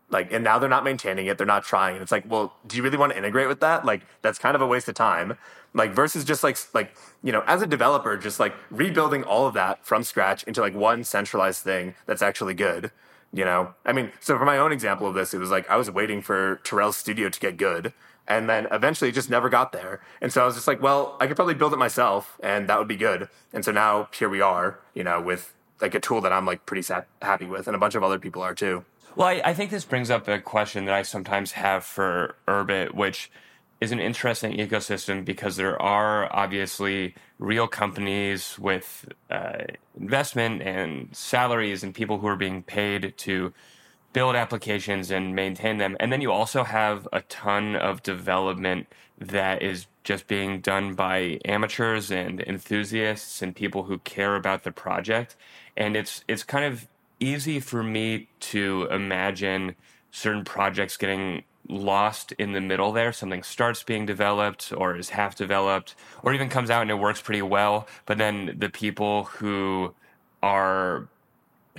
like and now they're not maintaining it they're not trying. And it's like well do you really want to integrate with that? Like that's kind of a waste of time. Like versus just like like you know as a developer just like rebuilding all of that from scratch into like one centralized thing that's actually good you know? I mean so for my own example of this it was like i was waiting for Terrell's studio to get good and then eventually it just never got there. And so I was just like, well, I could probably build it myself and that would be good. And so now here we are, you know, with like a tool that I'm like pretty sat- happy with and a bunch of other people are too. Well, I, I think this brings up a question that I sometimes have for Urbit, which is an interesting ecosystem because there are obviously real companies with uh, investment and salaries and people who are being paid to build applications and maintain them. And then you also have a ton of development that is just being done by amateurs and enthusiasts and people who care about the project. And it's it's kind of easy for me to imagine certain projects getting lost in the middle there. Something starts being developed or is half developed or even comes out and it works pretty well, but then the people who are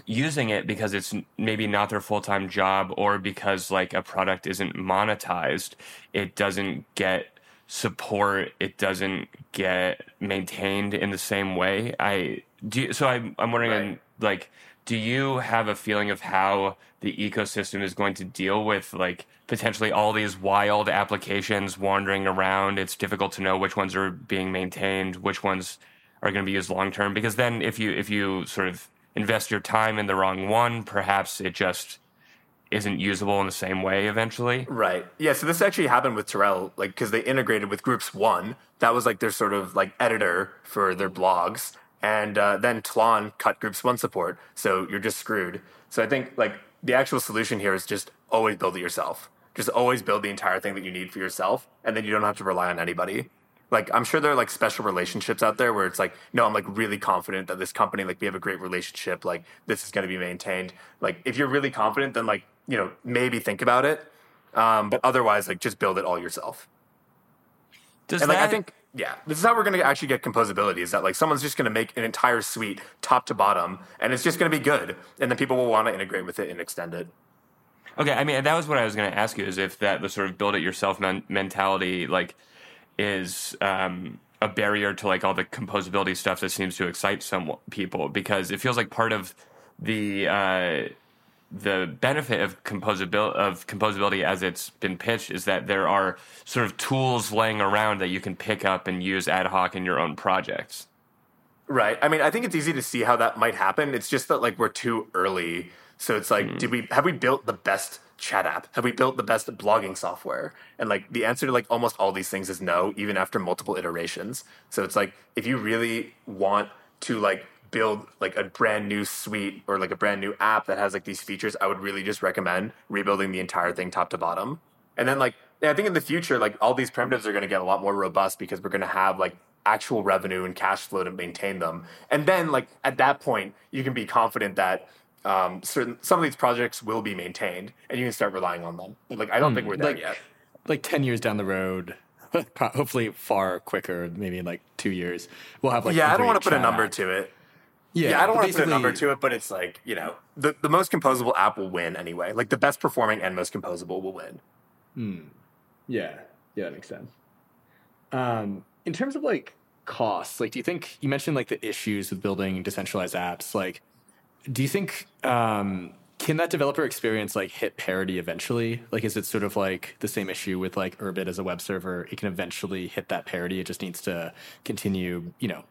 using it because it's maybe not their full-time job or because like a product isn't monetized it doesn't get support it doesn't get maintained in the same way i do so i'm, I'm wondering right. Um, like do you have a feeling of how the ecosystem is going to deal with like potentially all these wild applications wandering around it's difficult to know which ones are being maintained which ones are going to be used long term because then if you if you sort of invest your time in the wrong one perhaps it just isn't usable in the same way eventually. Right. Yeah. So this actually happened with Terrell, like because they integrated with Groups One. That was like their sort of like editor for their blogs, and uh, then Tlon cut Groups One support. So you're just screwed. So I think like the actual solution here is just always build it yourself. Just always build the entire thing that you need for yourself, and then you don't have to rely on anybody. Like I'm sure there are like special relationships out there where it's like, no, I'm like really confident that this company, like we have a great relationship, like this is going to be maintained. Like if you're really confident, then like you know, maybe think about it. Um, but otherwise, like just build it all yourself. Does and like that, I think, yeah, this is how we're going to actually get composability. Is that like someone's just going to make an entire suite top to bottom, and it's just going to be good, and then people will want to integrate with it and extend it. Okay, I mean that was what I was going to ask you is if that the sort of build it yourself men- mentality like is um, a barrier to like all the composability stuff that seems to excite some people because it feels like part of the uh, the benefit of composability of composability as it's been pitched is that there are sort of tools laying around that you can pick up and use ad hoc in your own projects. Right. I mean, I think it's easy to see how that might happen. It's just that like we're too early. So it's like, mm. did we have we built the best chat app? Have we built the best blogging software? And like the answer to like almost all these things is no, even after multiple iterations. So it's like if you really want to like build like a brand new suite or like a brand new app that has like these features, I would really just recommend rebuilding the entire thing top to bottom. And then like I think in the future, like all these primitives are going to get a lot more robust because we're going to have like actual revenue and cash flow to maintain them. And then like at that point, you can be confident that um, certain some of these projects will be maintained and you can start relying on them. Like I don't mm, think we're there like, yet. Like ten years down the road, hopefully far quicker, maybe in like two years, we'll have like yeah. I don't want to put a number app. to it. Yeah, yeah I don't want to put a number to it, but it's like you know the the most composable app will win anyway. Like the best performing and most composable will win. Hmm. Yeah, yeah, that makes sense. Um, in terms of like costs, like, do you think you mentioned like the issues with building decentralized apps? Like, do you think um, can that developer experience like hit parity eventually? Like, is it sort of like the same issue with like Urbit as a web server? It can eventually hit that parity. It just needs to continue, you know,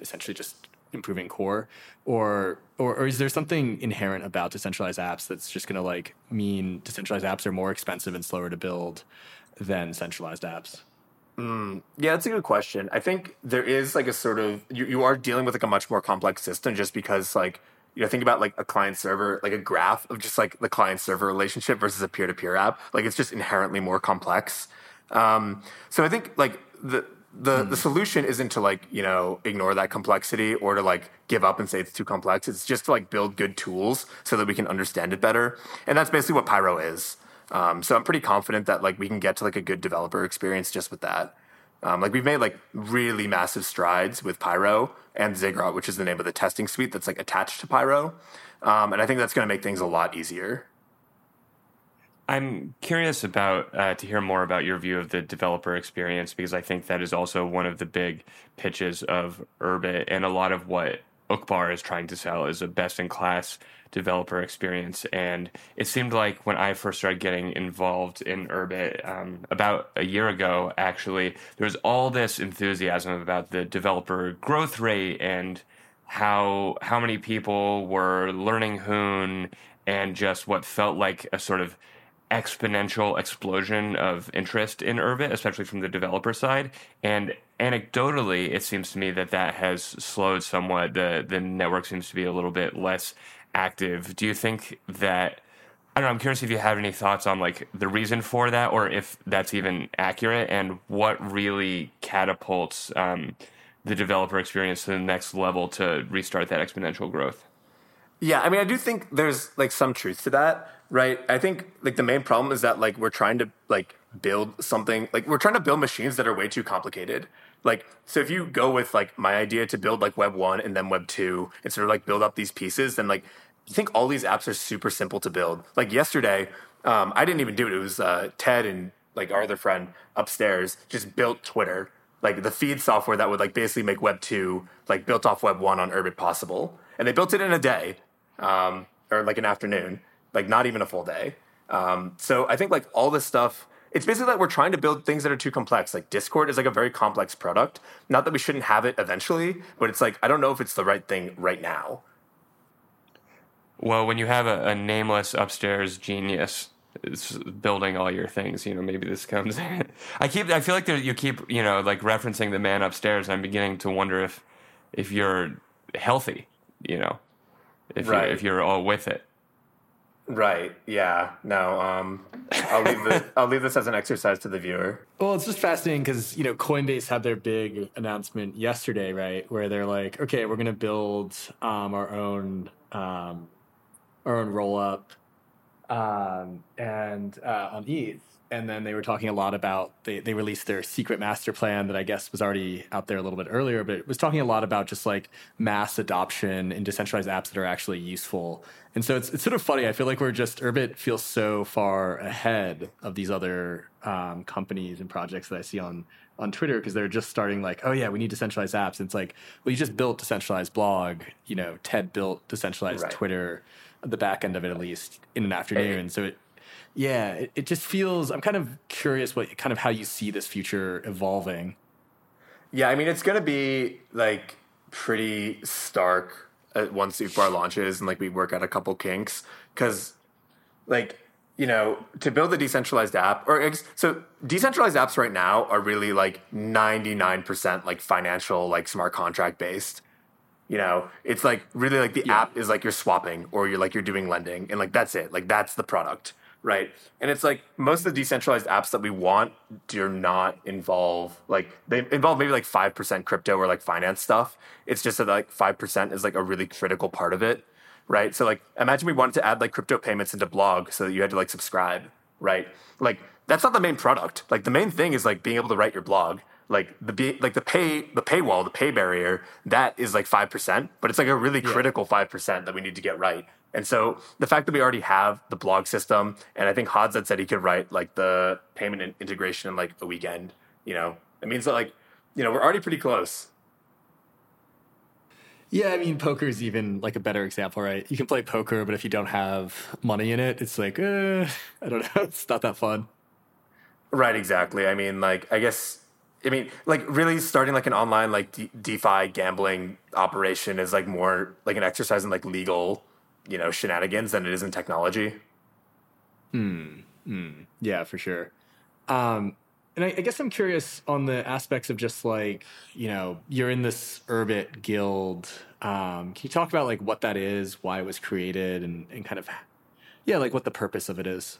essentially just improving core, or, or or is there something inherent about decentralized apps that's just going to like mean decentralized apps are more expensive and slower to build than centralized apps? Mm, yeah, that's a good question. I think there is like a sort of you, you are dealing with like a much more complex system just because like you know think about like a client server like a graph of just like the client server relationship versus a peer to peer app. Like it's just inherently more complex. Um, so I think like the the mm. the solution isn't to like you know ignore that complexity or to like give up and say it's too complex. It's just to like build good tools so that we can understand it better. And that's basically what pyro is. Um, so i'm pretty confident that like we can get to like a good developer experience just with that um, like we've made like really massive strides with pyro and ziggurat which is the name of the testing suite that's like attached to pyro. Um, and i think that's going to make things a lot easier. I'm curious about uh, to hear more about your view of the developer experience because I think that is also one of the big pitches of Urbit and a lot of what Uqbar is trying to sell is a best in class developer experience. And it seemed like when I first started getting involved in Urbit um, about a year ago, actually, there was all this enthusiasm about the developer growth rate and how how many people were learning Hoon and just what felt like a sort of exponential explosion of interest in Urbit, especially from the developer side. And anecdotally, it seems to me that that has slowed somewhat. The the network seems to be a little bit less active. Do you think that? I don't know. I'm curious if you have any thoughts on like the reason for that, or if that's even accurate, and what really catapults um, the developer experience to the next level to restart that exponential growth. Yeah, I mean, I do think there's like some truth to that, right? I think like the main problem is that like we're trying to like build something like we're trying to build machines that are way too complicated. Like, so if you go with like my idea to build like Web one and then Web two and sort of like build up these pieces, then like you think all these apps are super simple to build. Like yesterday, um, I didn't even do it. It was uh, Ted and like our other friend upstairs just built Twitter like the feed software that would like basically make Web two like built off Web one on Urbit possible, and they built it in a day, um, or like an afternoon, like not even a full day. Um, so I think like all this stuff. It's basically that we're trying to build things that are too complex. Like Discord is like a very complex product. Not that we shouldn't have it eventually, but it's like I don't know if it's the right thing right now. Well, when you have a, a nameless upstairs genius is building all your things, you know, maybe this comes. I keep, I feel like there, you keep, you know, like referencing the man upstairs. I'm beginning to wonder if, if you're healthy, you know, if Right. you if you're all with it. Right. Yeah. No. Um. I'll leave the I'll leave this as an exercise to the viewer. Well, it's just fascinating because you know Coinbase had their big announcement yesterday, right? Where they're like, okay, we're going to build um, our own um, our own roll up um, and uh, on ETH, and then they were talking a lot about they they released their secret master plan that I guess was already out there a little bit earlier, but it was talking a lot about just like mass adoption in decentralized apps that are actually useful. And so it's it's sort of funny. I feel like we're just Urbit feels so far ahead of these other um, companies and projects that I see on on Twitter because they're just starting like, oh yeah, we need decentralized apps. And it's like, well, you just built decentralized blog. You know, Ted built decentralized Right. Twitter, the back end of it at least in an afternoon. So it, yeah, it, it just feels. I'm kind of curious what kind of how you see this future evolving. Yeah. I mean, it's gonna be like pretty stark uh, once Bar launches and like we work out a couple kinks because like you know to build a decentralized app or so decentralized apps right now are really like 99% like financial like smart contract based you know it's like really like the Yeah. app is like you're swapping or you're like you're doing lending and like that's it. Like that's the product right? And it's like most of the decentralized apps that we want do not involve like they involve maybe like 5% crypto or like finance stuff. It's just that like 5% is like a really critical part of it right? So like imagine we wanted to add like crypto payments into blog so that you had to like subscribe right? Like that's not the main product. Like the main thing is like being able to write your blog like the be- like the pay the paywall the pay barrier that is like 5% but it's like a really critical 5% that we need to get right and so the fact that we already have the blog system and i think Hodz had said he could write like the payment in- integration in like a weekend you know it means that like you know we're already pretty close Yeah, I mean, poker is even like a better example, right? You can play poker, but if you don't have money in it, it's like, uh, I don't know, it's not that fun. Right, exactly. I mean, like, I guess, I mean, like, really starting like an online like De- DeFi gambling operation is like more like an exercise in like legal, you know, shenanigans than it is in technology. Hmm. Yeah, for sure. Um, and I, I guess I'm curious on the aspects of just like, you know, you're in this Urbit guild. Um, can you talk about like what that is, why it was created, and, and kind of, yeah, like what the purpose of it is?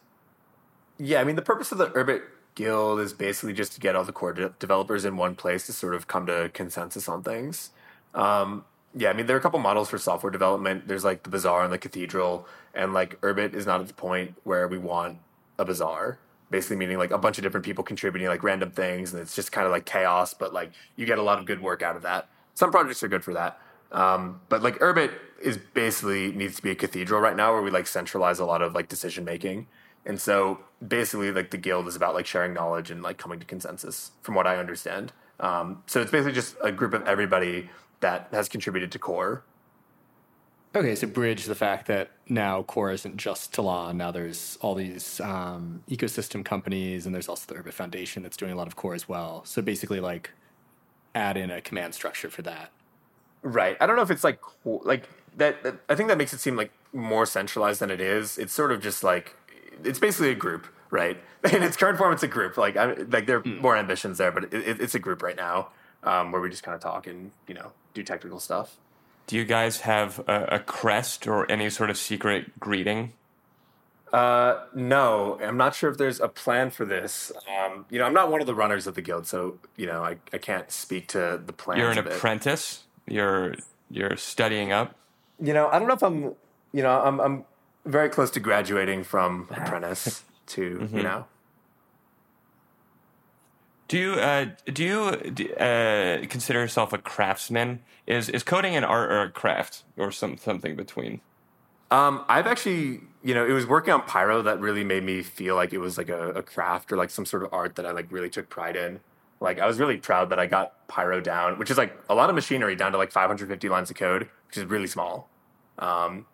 Yeah, I mean, the purpose of the Urbit Guild is basically just to get all the core de- developers in one place to sort of come to consensus on things. Um, yeah, I mean, there are a couple models for software development. There's like the Bazaar and the Cathedral, and like Urbit is not at the point where we want a Bazaar. Basically, meaning like a bunch of different people contributing like random things, and it's just kind of like chaos. But like you get a lot of good work out of that. Some projects are good for that. Um, but like Urbit is basically needs to be a cathedral right now, where we like centralize a lot of like decision making. And so basically, like the guild is about like sharing knowledge and like coming to consensus, from what I understand. Um, so it's basically just a group of everybody that has contributed to core. Okay, so bridge the fact that now Core isn't just Tlon. Now there's all these um, ecosystem companies, and there's also the Urbit Foundation that's doing a lot of Core as well. So basically, like, add in a command structure for that. Right. I don't know if it's like like that, that. I think that makes it seem like more centralized than it is. It's sort of just like it's basically a group, right? In its current form, it's a group. Like I like there are more ambitions there, but it, it, it's a group right now um, where we just kind of talk and you know do technical stuff. Do you guys have a, a crest or any sort of secret greeting? Uh, no, I'm not sure if there's a plan for this. Um, you know, I'm not one of the runners of the guild, so you know, I, I can't speak to the plan. You're an apprentice. You're you're studying up. You know, I don't know if I'm. You know, I'm I'm very close to graduating from apprentice to you know. Do you uh, do you uh, consider yourself a craftsman? Is is coding an art or a craft or some something between? Um, I've actually, you know, it was working on Pyro that really made me feel like it was like a, a craft or like some sort of art that I like really took pride in. Like I was really proud that I got Pyro down, which is like a lot of machinery down to like 550 lines of code, which is really small. Um,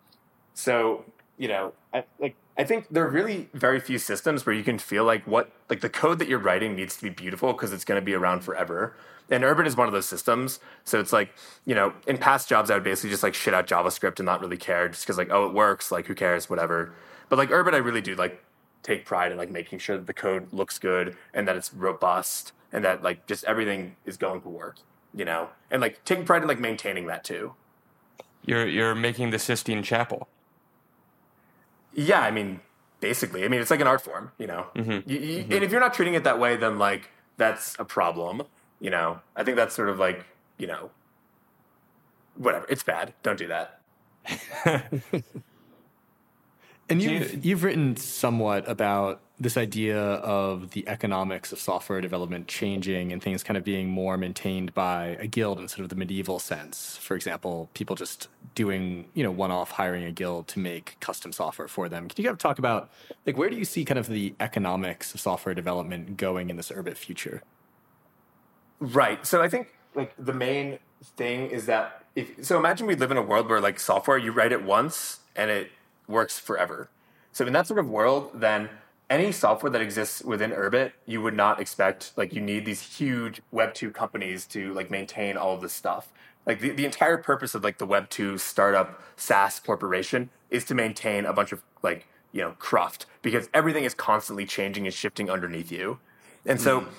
so you know, I, like I think there are really very few systems where you can feel like what like the code that you're writing needs to be beautiful because it's going to be around forever. And Urbit is one of those systems. So it's like, you know, in past jobs I would basically just like shit out JavaScript and not really care just because like, oh, it works, like who cares, whatever. But like Urbit I really do like take pride in like making sure that the code looks good and that it's robust and that like just everything is going to work, you know, and like taking pride in like maintaining that too. You're you're making the Sistine Chapel. Yeah, I mean, basically, I mean, it's like an art form, you know. Mm-hmm. You, you, And if you're not treating it that way, then like that's a problem, you know. I think that's sort of like you know, whatever. It's bad. Don't do that. And you- you've, you've written somewhat about this idea of the economics of software development changing and things kind of being more maintained by a guild in sort of the medieval sense. For example, people just doing, you know, one-off hiring a guild to make custom software for them. Can you kind of talk about like where do you see kind of the economics of software development going in this Urbit future? Right. So I think like the main thing is that if so imagine we live in a world where like software you write it once and it works forever. So in that sort of world, then any software that exists within Urbit, you would not expect like you need these huge Web two companies to like maintain all of this stuff. Like the, the entire purpose of like the Web two startup SaaS corporation is to maintain a bunch of like you know cruft because everything is constantly changing and shifting underneath you. And so hmm.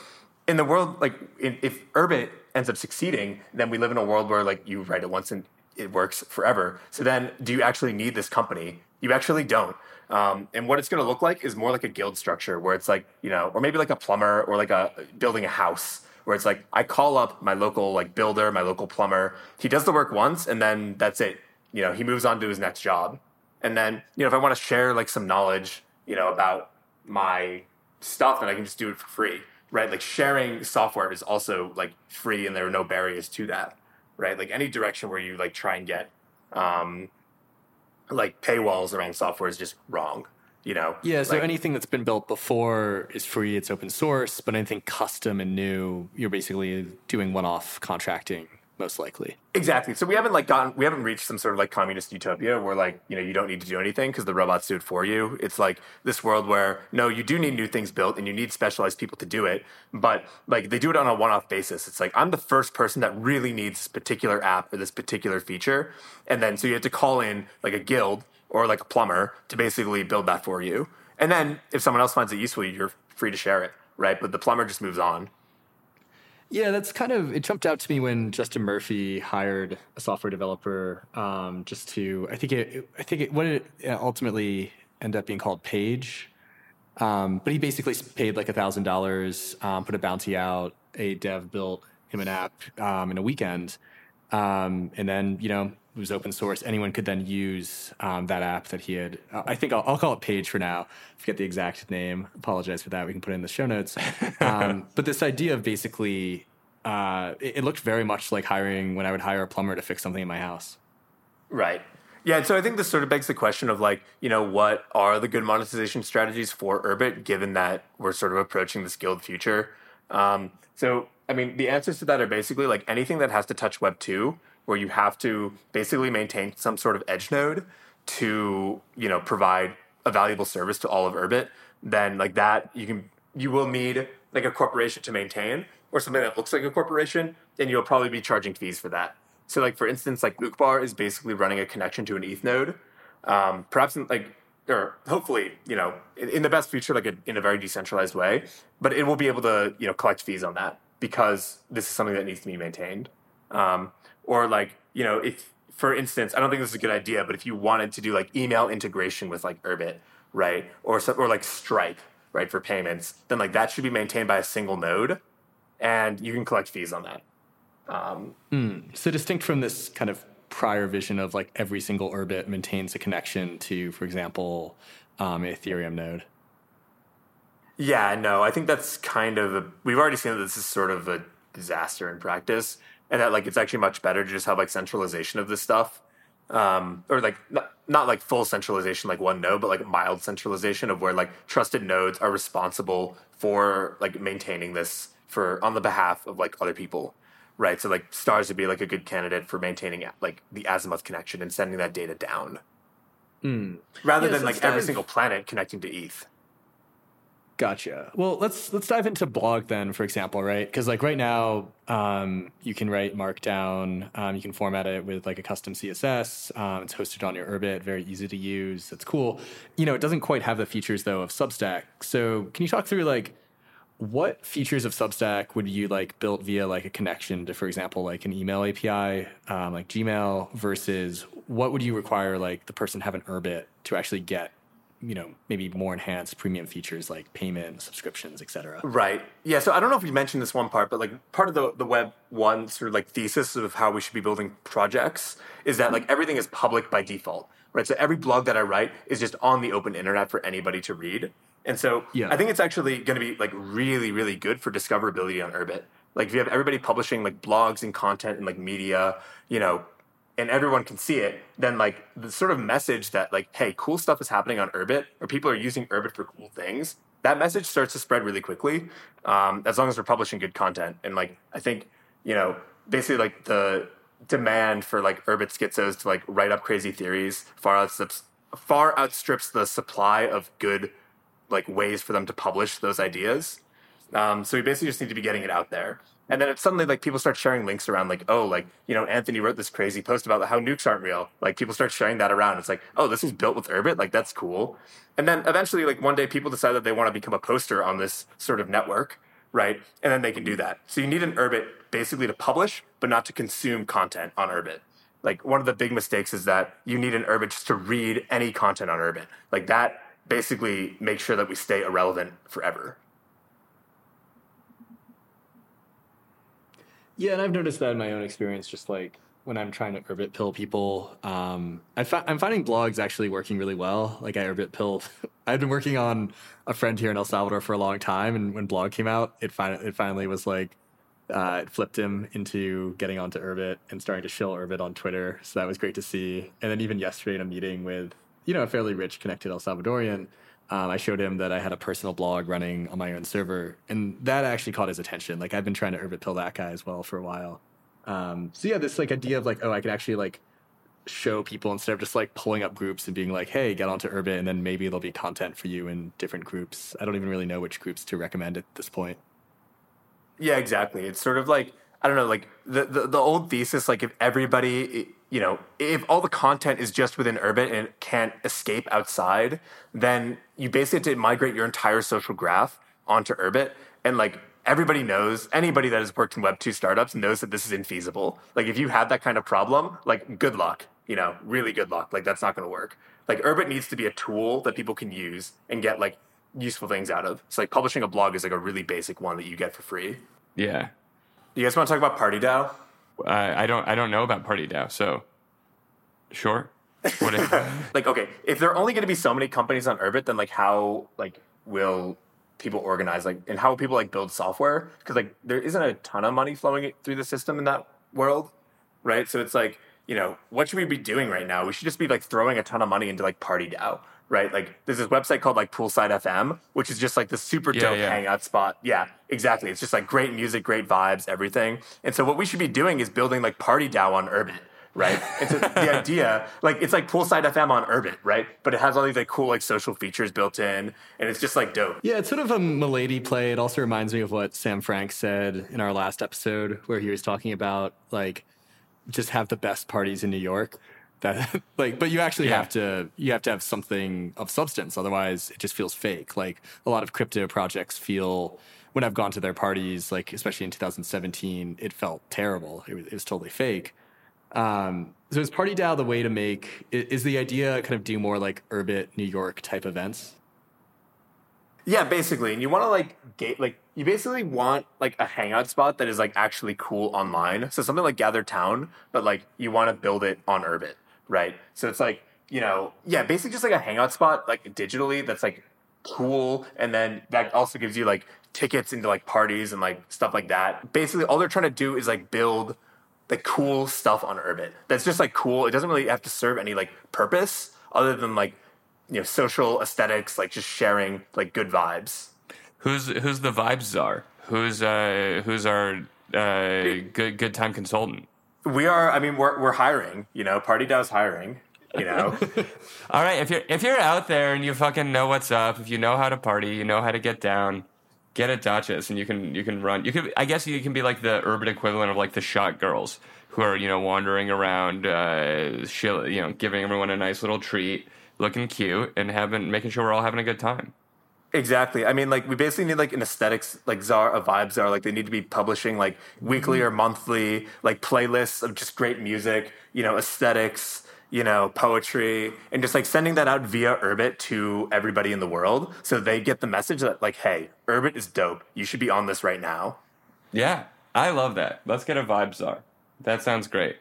in the world like in, if Urbit ends up succeeding, then we live in a world where like you write it once and it works forever. So then, do you actually need this company? You actually don't. Um, and what it's going to look like is more like a guild structure, where it's like you know, or maybe like a plumber or like a building a house, where it's like I call up my local like builder, my local plumber. He does the work once, and then that's it. You know, he moves on to his next job. And then you know, if I want to share like some knowledge, you know, about my stuff, then I can just do it for free, right? Like sharing software is also like free, and there are no barriers to that right? Like any direction where you like try and get um, like paywalls around software is just wrong. You know? Yeah, so Like- anything that's been built before is free, it's open source, but anything custom and new, you're basically doing one-off contracting most likely. Exactly. So we haven't like gotten we haven't reached some sort of like communist utopia where like you know you don't need to do anything because the robots do it for you. It's like this world where no, you do need new things built and you need specialized people to do it, but like they do it on a one-off basis. It's like I'm the first person that really needs this particular app or this particular feature, and then so you have to call in like a guild or like a plumber to basically build that for you. And then if someone else finds it useful, you're free to share it, right? But the plumber just moves on. Yeah, that's kind of it jumped out to me when Justin Murphy hired a software developer um, just to I think it I think it what it ultimately end up being called Page. Um, but he basically paid like a thousand dollars, um, put a bounty out. A dev built him an app um, in a weekend, um, and then you know it was open source. Anyone could then use um, that app that he had. uh, I think I'll, I'll call it Page for now. Forget the exact name. Apologize for that. We can put it in the show notes. Um, but this idea of basically, uh, it, it looked very much like hiring when I would hire a plumber to fix something in my house. Right. Yeah, and so I think this sort of begs the question of like, you know, what are the good monetization strategies for Urbit, given that we're sort of approaching this guild future? Um, so, I mean, the answers to that are basically like anything that has to touch Web two, where you have to basically maintain some sort of edge node to, you know, provide a valuable service to all of Urbit. Then, like that, you can you will need like a corporation to maintain, or something that looks like a corporation, and you'll probably be charging fees for that. So, like for instance, like Uqbar is basically running a connection to an ETH node. Um, perhaps in, like or hopefully, you know, in, in the best future, like a, in a very decentralized way. But it will be able to, you know, collect fees on that because this is something that needs to be maintained. Um, or like, you know, if for instance, I don't think this is a good idea, but if you wanted to do like email integration with like Urbit, right, or or like Stripe, right, for payments, then like that should be maintained by a single node, and you can collect fees on that. Um, So distinct from this kind of prior vision of like every single Urbit maintains a connection to, for example, um, Ethereum node. Yeah, no, I think that's kind of a, we've already seen that this is sort of a disaster in practice, and that like it's actually much better to just have like centralization of this stuff, um, or like not, not like full centralization like one node, but like mild centralization of where like trusted nodes are responsible for like maintaining this for on the behalf of like other people, right? So like stars would be like a good candidate for maintaining like the azimuth connection and sending that data down, Mm. rather Yeah, than so like every dive- single planet connecting to ETH. Gotcha. Well, let's let's dive into blog then, for example, right? Because like right now, um, you can write Markdown, um, you can format it with like a custom CSS. Um, it's hosted on your Urbit, very easy to use. It's cool. You know, it doesn't quite have the features though of Substack. So, can you talk through like what features of Substack would you like built via like a connection to, for example, like an email API, um, like Gmail, versus what would you require like the person have an Urbit to actually get, you know, maybe more enhanced premium features like payment, subscriptions, etc. Right. Yeah. So I don't know if we mentioned this one part, but like part of the the web one sort of like thesis of how we should be building projects is that like everything is public by default. Right. So every blog that I write is just on the open internet for anybody to read. And so Yeah. I think it's actually going to be like really, really good for discoverability on Urbit. Like if you have everybody publishing like blogs and content and like media, you know, and everyone can see it, then like the sort of message that like, hey, cool stuff is happening on Urbit, or people are using Urbit for cool things, that message starts to spread really quickly, um, as long as we're publishing good content. And like, I think you know, basically like the demand for like Urbit schizos to like write up crazy theories far outstrips far outstrips the supply of good like ways for them to publish those ideas. Um, so we basically just need to be getting it out there. And then it's suddenly like people start sharing links around, like, oh, like, you know, Anthony wrote this crazy post about how nukes aren't real. Like, people start sharing that around. It's like, oh, this was built with Urbit. Like, that's cool. And then eventually, like, one day people decide that they want to become a poster on this sort of network, right? And then they can do that. So you need an Urbit basically to publish, but not to consume content on Urbit. Like, one of the big mistakes is that you need an Urbit just to read any content on Urbit. Like, that basically makes sure that we stay irrelevant forever. Yeah, and I've noticed that in my own experience, just like when I'm trying to Urbit pill people, um, I I'm finding blogs actually working really well. Like I Urbit pill. I've been working on a friend here in El Salvador for a long time, and when blog came out, it finally it finally was like uh, it flipped him into getting onto Urbit and starting to shill Urbit on Twitter. So that was great to see. And then even yesterday in a meeting with you know a fairly rich, connected El Salvadorian. Um, I showed him that I had a personal blog running on my own server, and that actually caught his attention. Like I've been trying to Urbit pill that guy as well for a while. Um, so yeah, this like idea of like, oh, I could actually like show people instead of just like pulling up groups and being like, hey, get onto Urbit, and then maybe there'll be content for you in different groups. I don't even really know which groups to recommend at this point. Yeah, exactly. It's sort of like I don't know, like the the, the old thesis, like if everybody, you know, if all the content is just within Urbit and it can't escape outside, then you basically have to migrate your entire social graph onto Urbit, and like everybody knows, anybody that has worked in Web two startups knows that this is infeasible. Like if you have that kind of problem, like good luck, you know, really good luck. Like that's not going to work. Like Urbit needs to be a tool that people can use and get like useful things out of. So like publishing a blog is like a really basic one that you get for free. Yeah. You guys want to talk about Party DAO? I I don't I don't know about Party DAO, so sure. What if, Like, okay, if there are only going to be so many companies on Urbit, then like how like will people organize like and how will people like build software? Because like there isn't a ton of money flowing through the system in that world, right? So it's like you know what should we be doing right now? We should just be like throwing a ton of money into like Party DAO. Right, like there's this website called like Poolside FM, which is just like the super Yeah, dope yeah. hangout spot. Yeah, exactly. It's just like great music, great vibes, everything. And so what we should be doing is building like Party DAO on Urbit, right? And so the idea, like it's like Poolside FM on Urbit, right? But it has all these like cool like social features built in, and it's just like dope. Yeah, it's sort of a Milady play. It also reminds me of what Sam Frank said in our last episode, where he was talking about like just have the best parties in New York. That like, but you actually Yeah. have to you have to have something of substance. Otherwise, it just feels fake. Like a lot of crypto projects feel when I've gone to their parties, like especially in 2017, it felt terrible. It was, it was totally fake. Um, so is Party DAO the way to make? i- Is the idea kind of do more like Urbit New York type events? Yeah, basically, and you want to like gate like you basically want like a hangout spot that is like actually cool online. So something like Gather Town, but like you want to build it on Urbit, right? So it's like you know, yeah, basically just like a hangout spot like digitally that's like cool, and then that also gives you like tickets into like parties and like stuff like that. Basically, all they're trying to do is like build the cool stuff on Urbit. That's just like cool. It doesn't really have to serve any like purpose other than like you know social aesthetics, like just sharing like good vibes. who's who's the vibes czar? who's uh, who's our uh, good good time consultant? We are. I mean, we're we're hiring. You know, Party DAO's hiring. You know. All right, if you're if you're out there and you fucking know what's up, if you know how to party, you know how to get down, get a Dachus, and you can you can run. You could I guess you can be like the Urbit equivalent of like the shot girls who are you know wandering around, uh, chill, you know, giving everyone a nice little treat, looking cute, and having making sure we're all having a good time. Exactly. I mean, like we basically need like an aesthetics, like czar, a vibe czar. Like they need to be publishing like weekly or mm-hmm. monthly, like playlists of just great music. You know, aesthetics. You know, poetry, and just like sending that out via Urbit to everybody in the world, so they get the message that like, hey, Urbit is dope. You should be on this right now. Yeah, I love that. Let's get a vibe czar. That sounds great.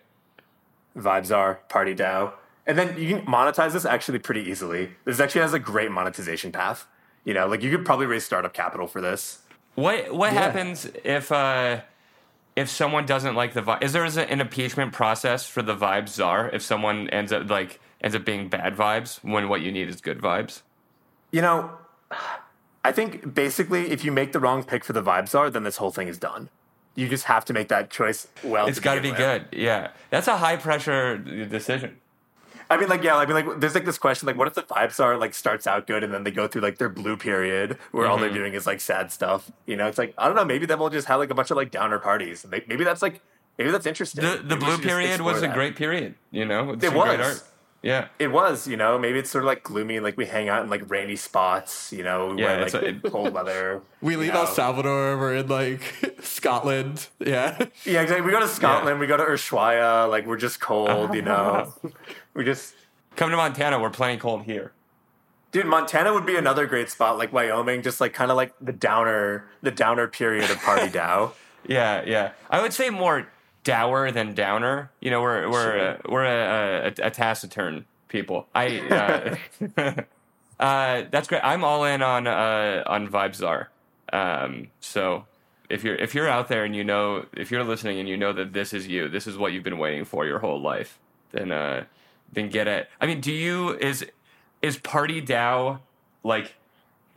Vibe czar, Party DAO. And then you can monetize this actually pretty easily. This actually has a great monetization path. You know, like you could probably raise startup capital for this. What what Yeah. happens if uh if someone doesn't like the vibe? Is there an impeachment process for the vibe czar if someone ends up like ends up being bad vibes when what you need is good vibes? You know, I think basically if you make the wrong pick for the vibe czar, then this whole thing is done. You just have to make that choice well. It's got to be with. good. Yeah, that's a high pressure decision. I mean, like, yeah, I mean, like, there's like this question, like, what if the vibe czar like starts out good and then they go through like their blue period where all they're Mm-hmm. doing is like sad stuff? You know, it's like I don't know, maybe then we'll just have like a bunch of like downer parties. Maybe maybe that's like maybe that's interesting. The the blue period was explore a great period. You know, it's It was. art. Yeah, It was, you know, maybe it's sort of like gloomy like we hang out in like rainy spots, you know, we Yeah, wear like a- cold weather. We leave know. El Salvador. We're in like Scotland. Yeah. Yeah, exactly. We go to Scotland, we go to Ushuaia, like we're just cold, you know. We just come to Montana. We're plenty cold here. Dude, Montana would be another great spot, like Wyoming, just like kind of like the downer, the downer period of Party DAO. Yeah, yeah. I would say more dour than downer. You know, we're we're Sure. uh, we're a, a, a taciturn people. I uh, uh, that's great. I'm all in on uh, on Vibes Czar. Um, so if you're if you're out there and you know if you're listening and you know that this is you, this is what you've been waiting for your whole life, then uh, then get it. I mean, do you is is Party DAO like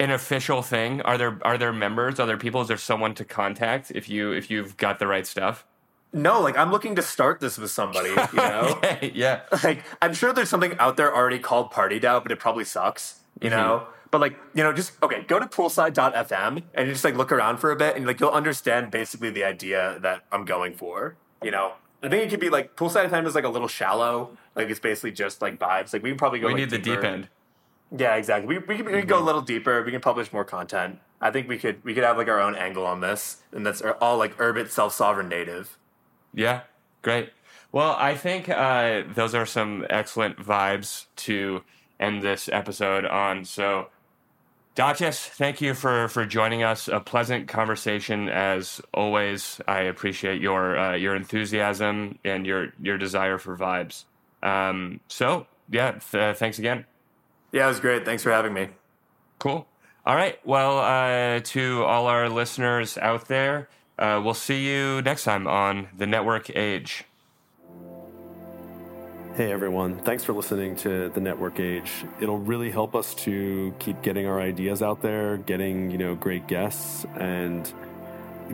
an official thing? Are there are there members? Are there people? Is there someone to contact if you if you've got the right stuff? No, like I'm looking to start this with somebody, you know? yeah, like I'm sure there's something out there already called Party DAO, but it probably sucks, you know? Mm-hmm. But like, you know, just okay, go to poolside.fm and just like look around for a bit and like you'll understand basically the idea that I'm going for. You know? I think it could be like poolside time is like a little shallow. Like it's basically just like vibes. Like we can probably go we like, need the deep end. Yeah, exactly. We we can, we can go a little deeper. We can publish more content. I think we could we could have like our own angle on this, and that's all like Urbit self sovereign native. Yeah, great. Well, I think uh, those are some excellent vibes to end this episode on. So, Dachus, thank you for for joining us. A pleasant conversation as always. I appreciate your uh, your enthusiasm and your your desire for vibes. Um, so, yeah, th- thanks again. Yeah, it was great. Thanks for having me. Cool. All right. Well, uh, to all our listeners out there, uh, we'll see you next time on the Network Age. Hey everyone, thanks for listening to the Network Age. It'll really help us to keep getting our ideas out there, getting, you know, great guests and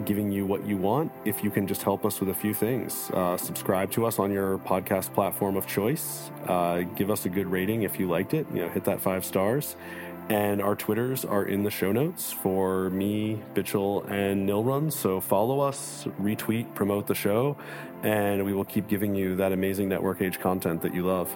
giving you what you want if you can just help us with a few things. Uh, subscribe to us on your podcast platform of choice. Uh, give us a good rating if you liked it. You know, hit that five stars. And our Twitters are in the show notes for me, Bitchel, and Nilrun. So follow us, retweet, promote the show, and we will keep giving you that amazing network age content that you love.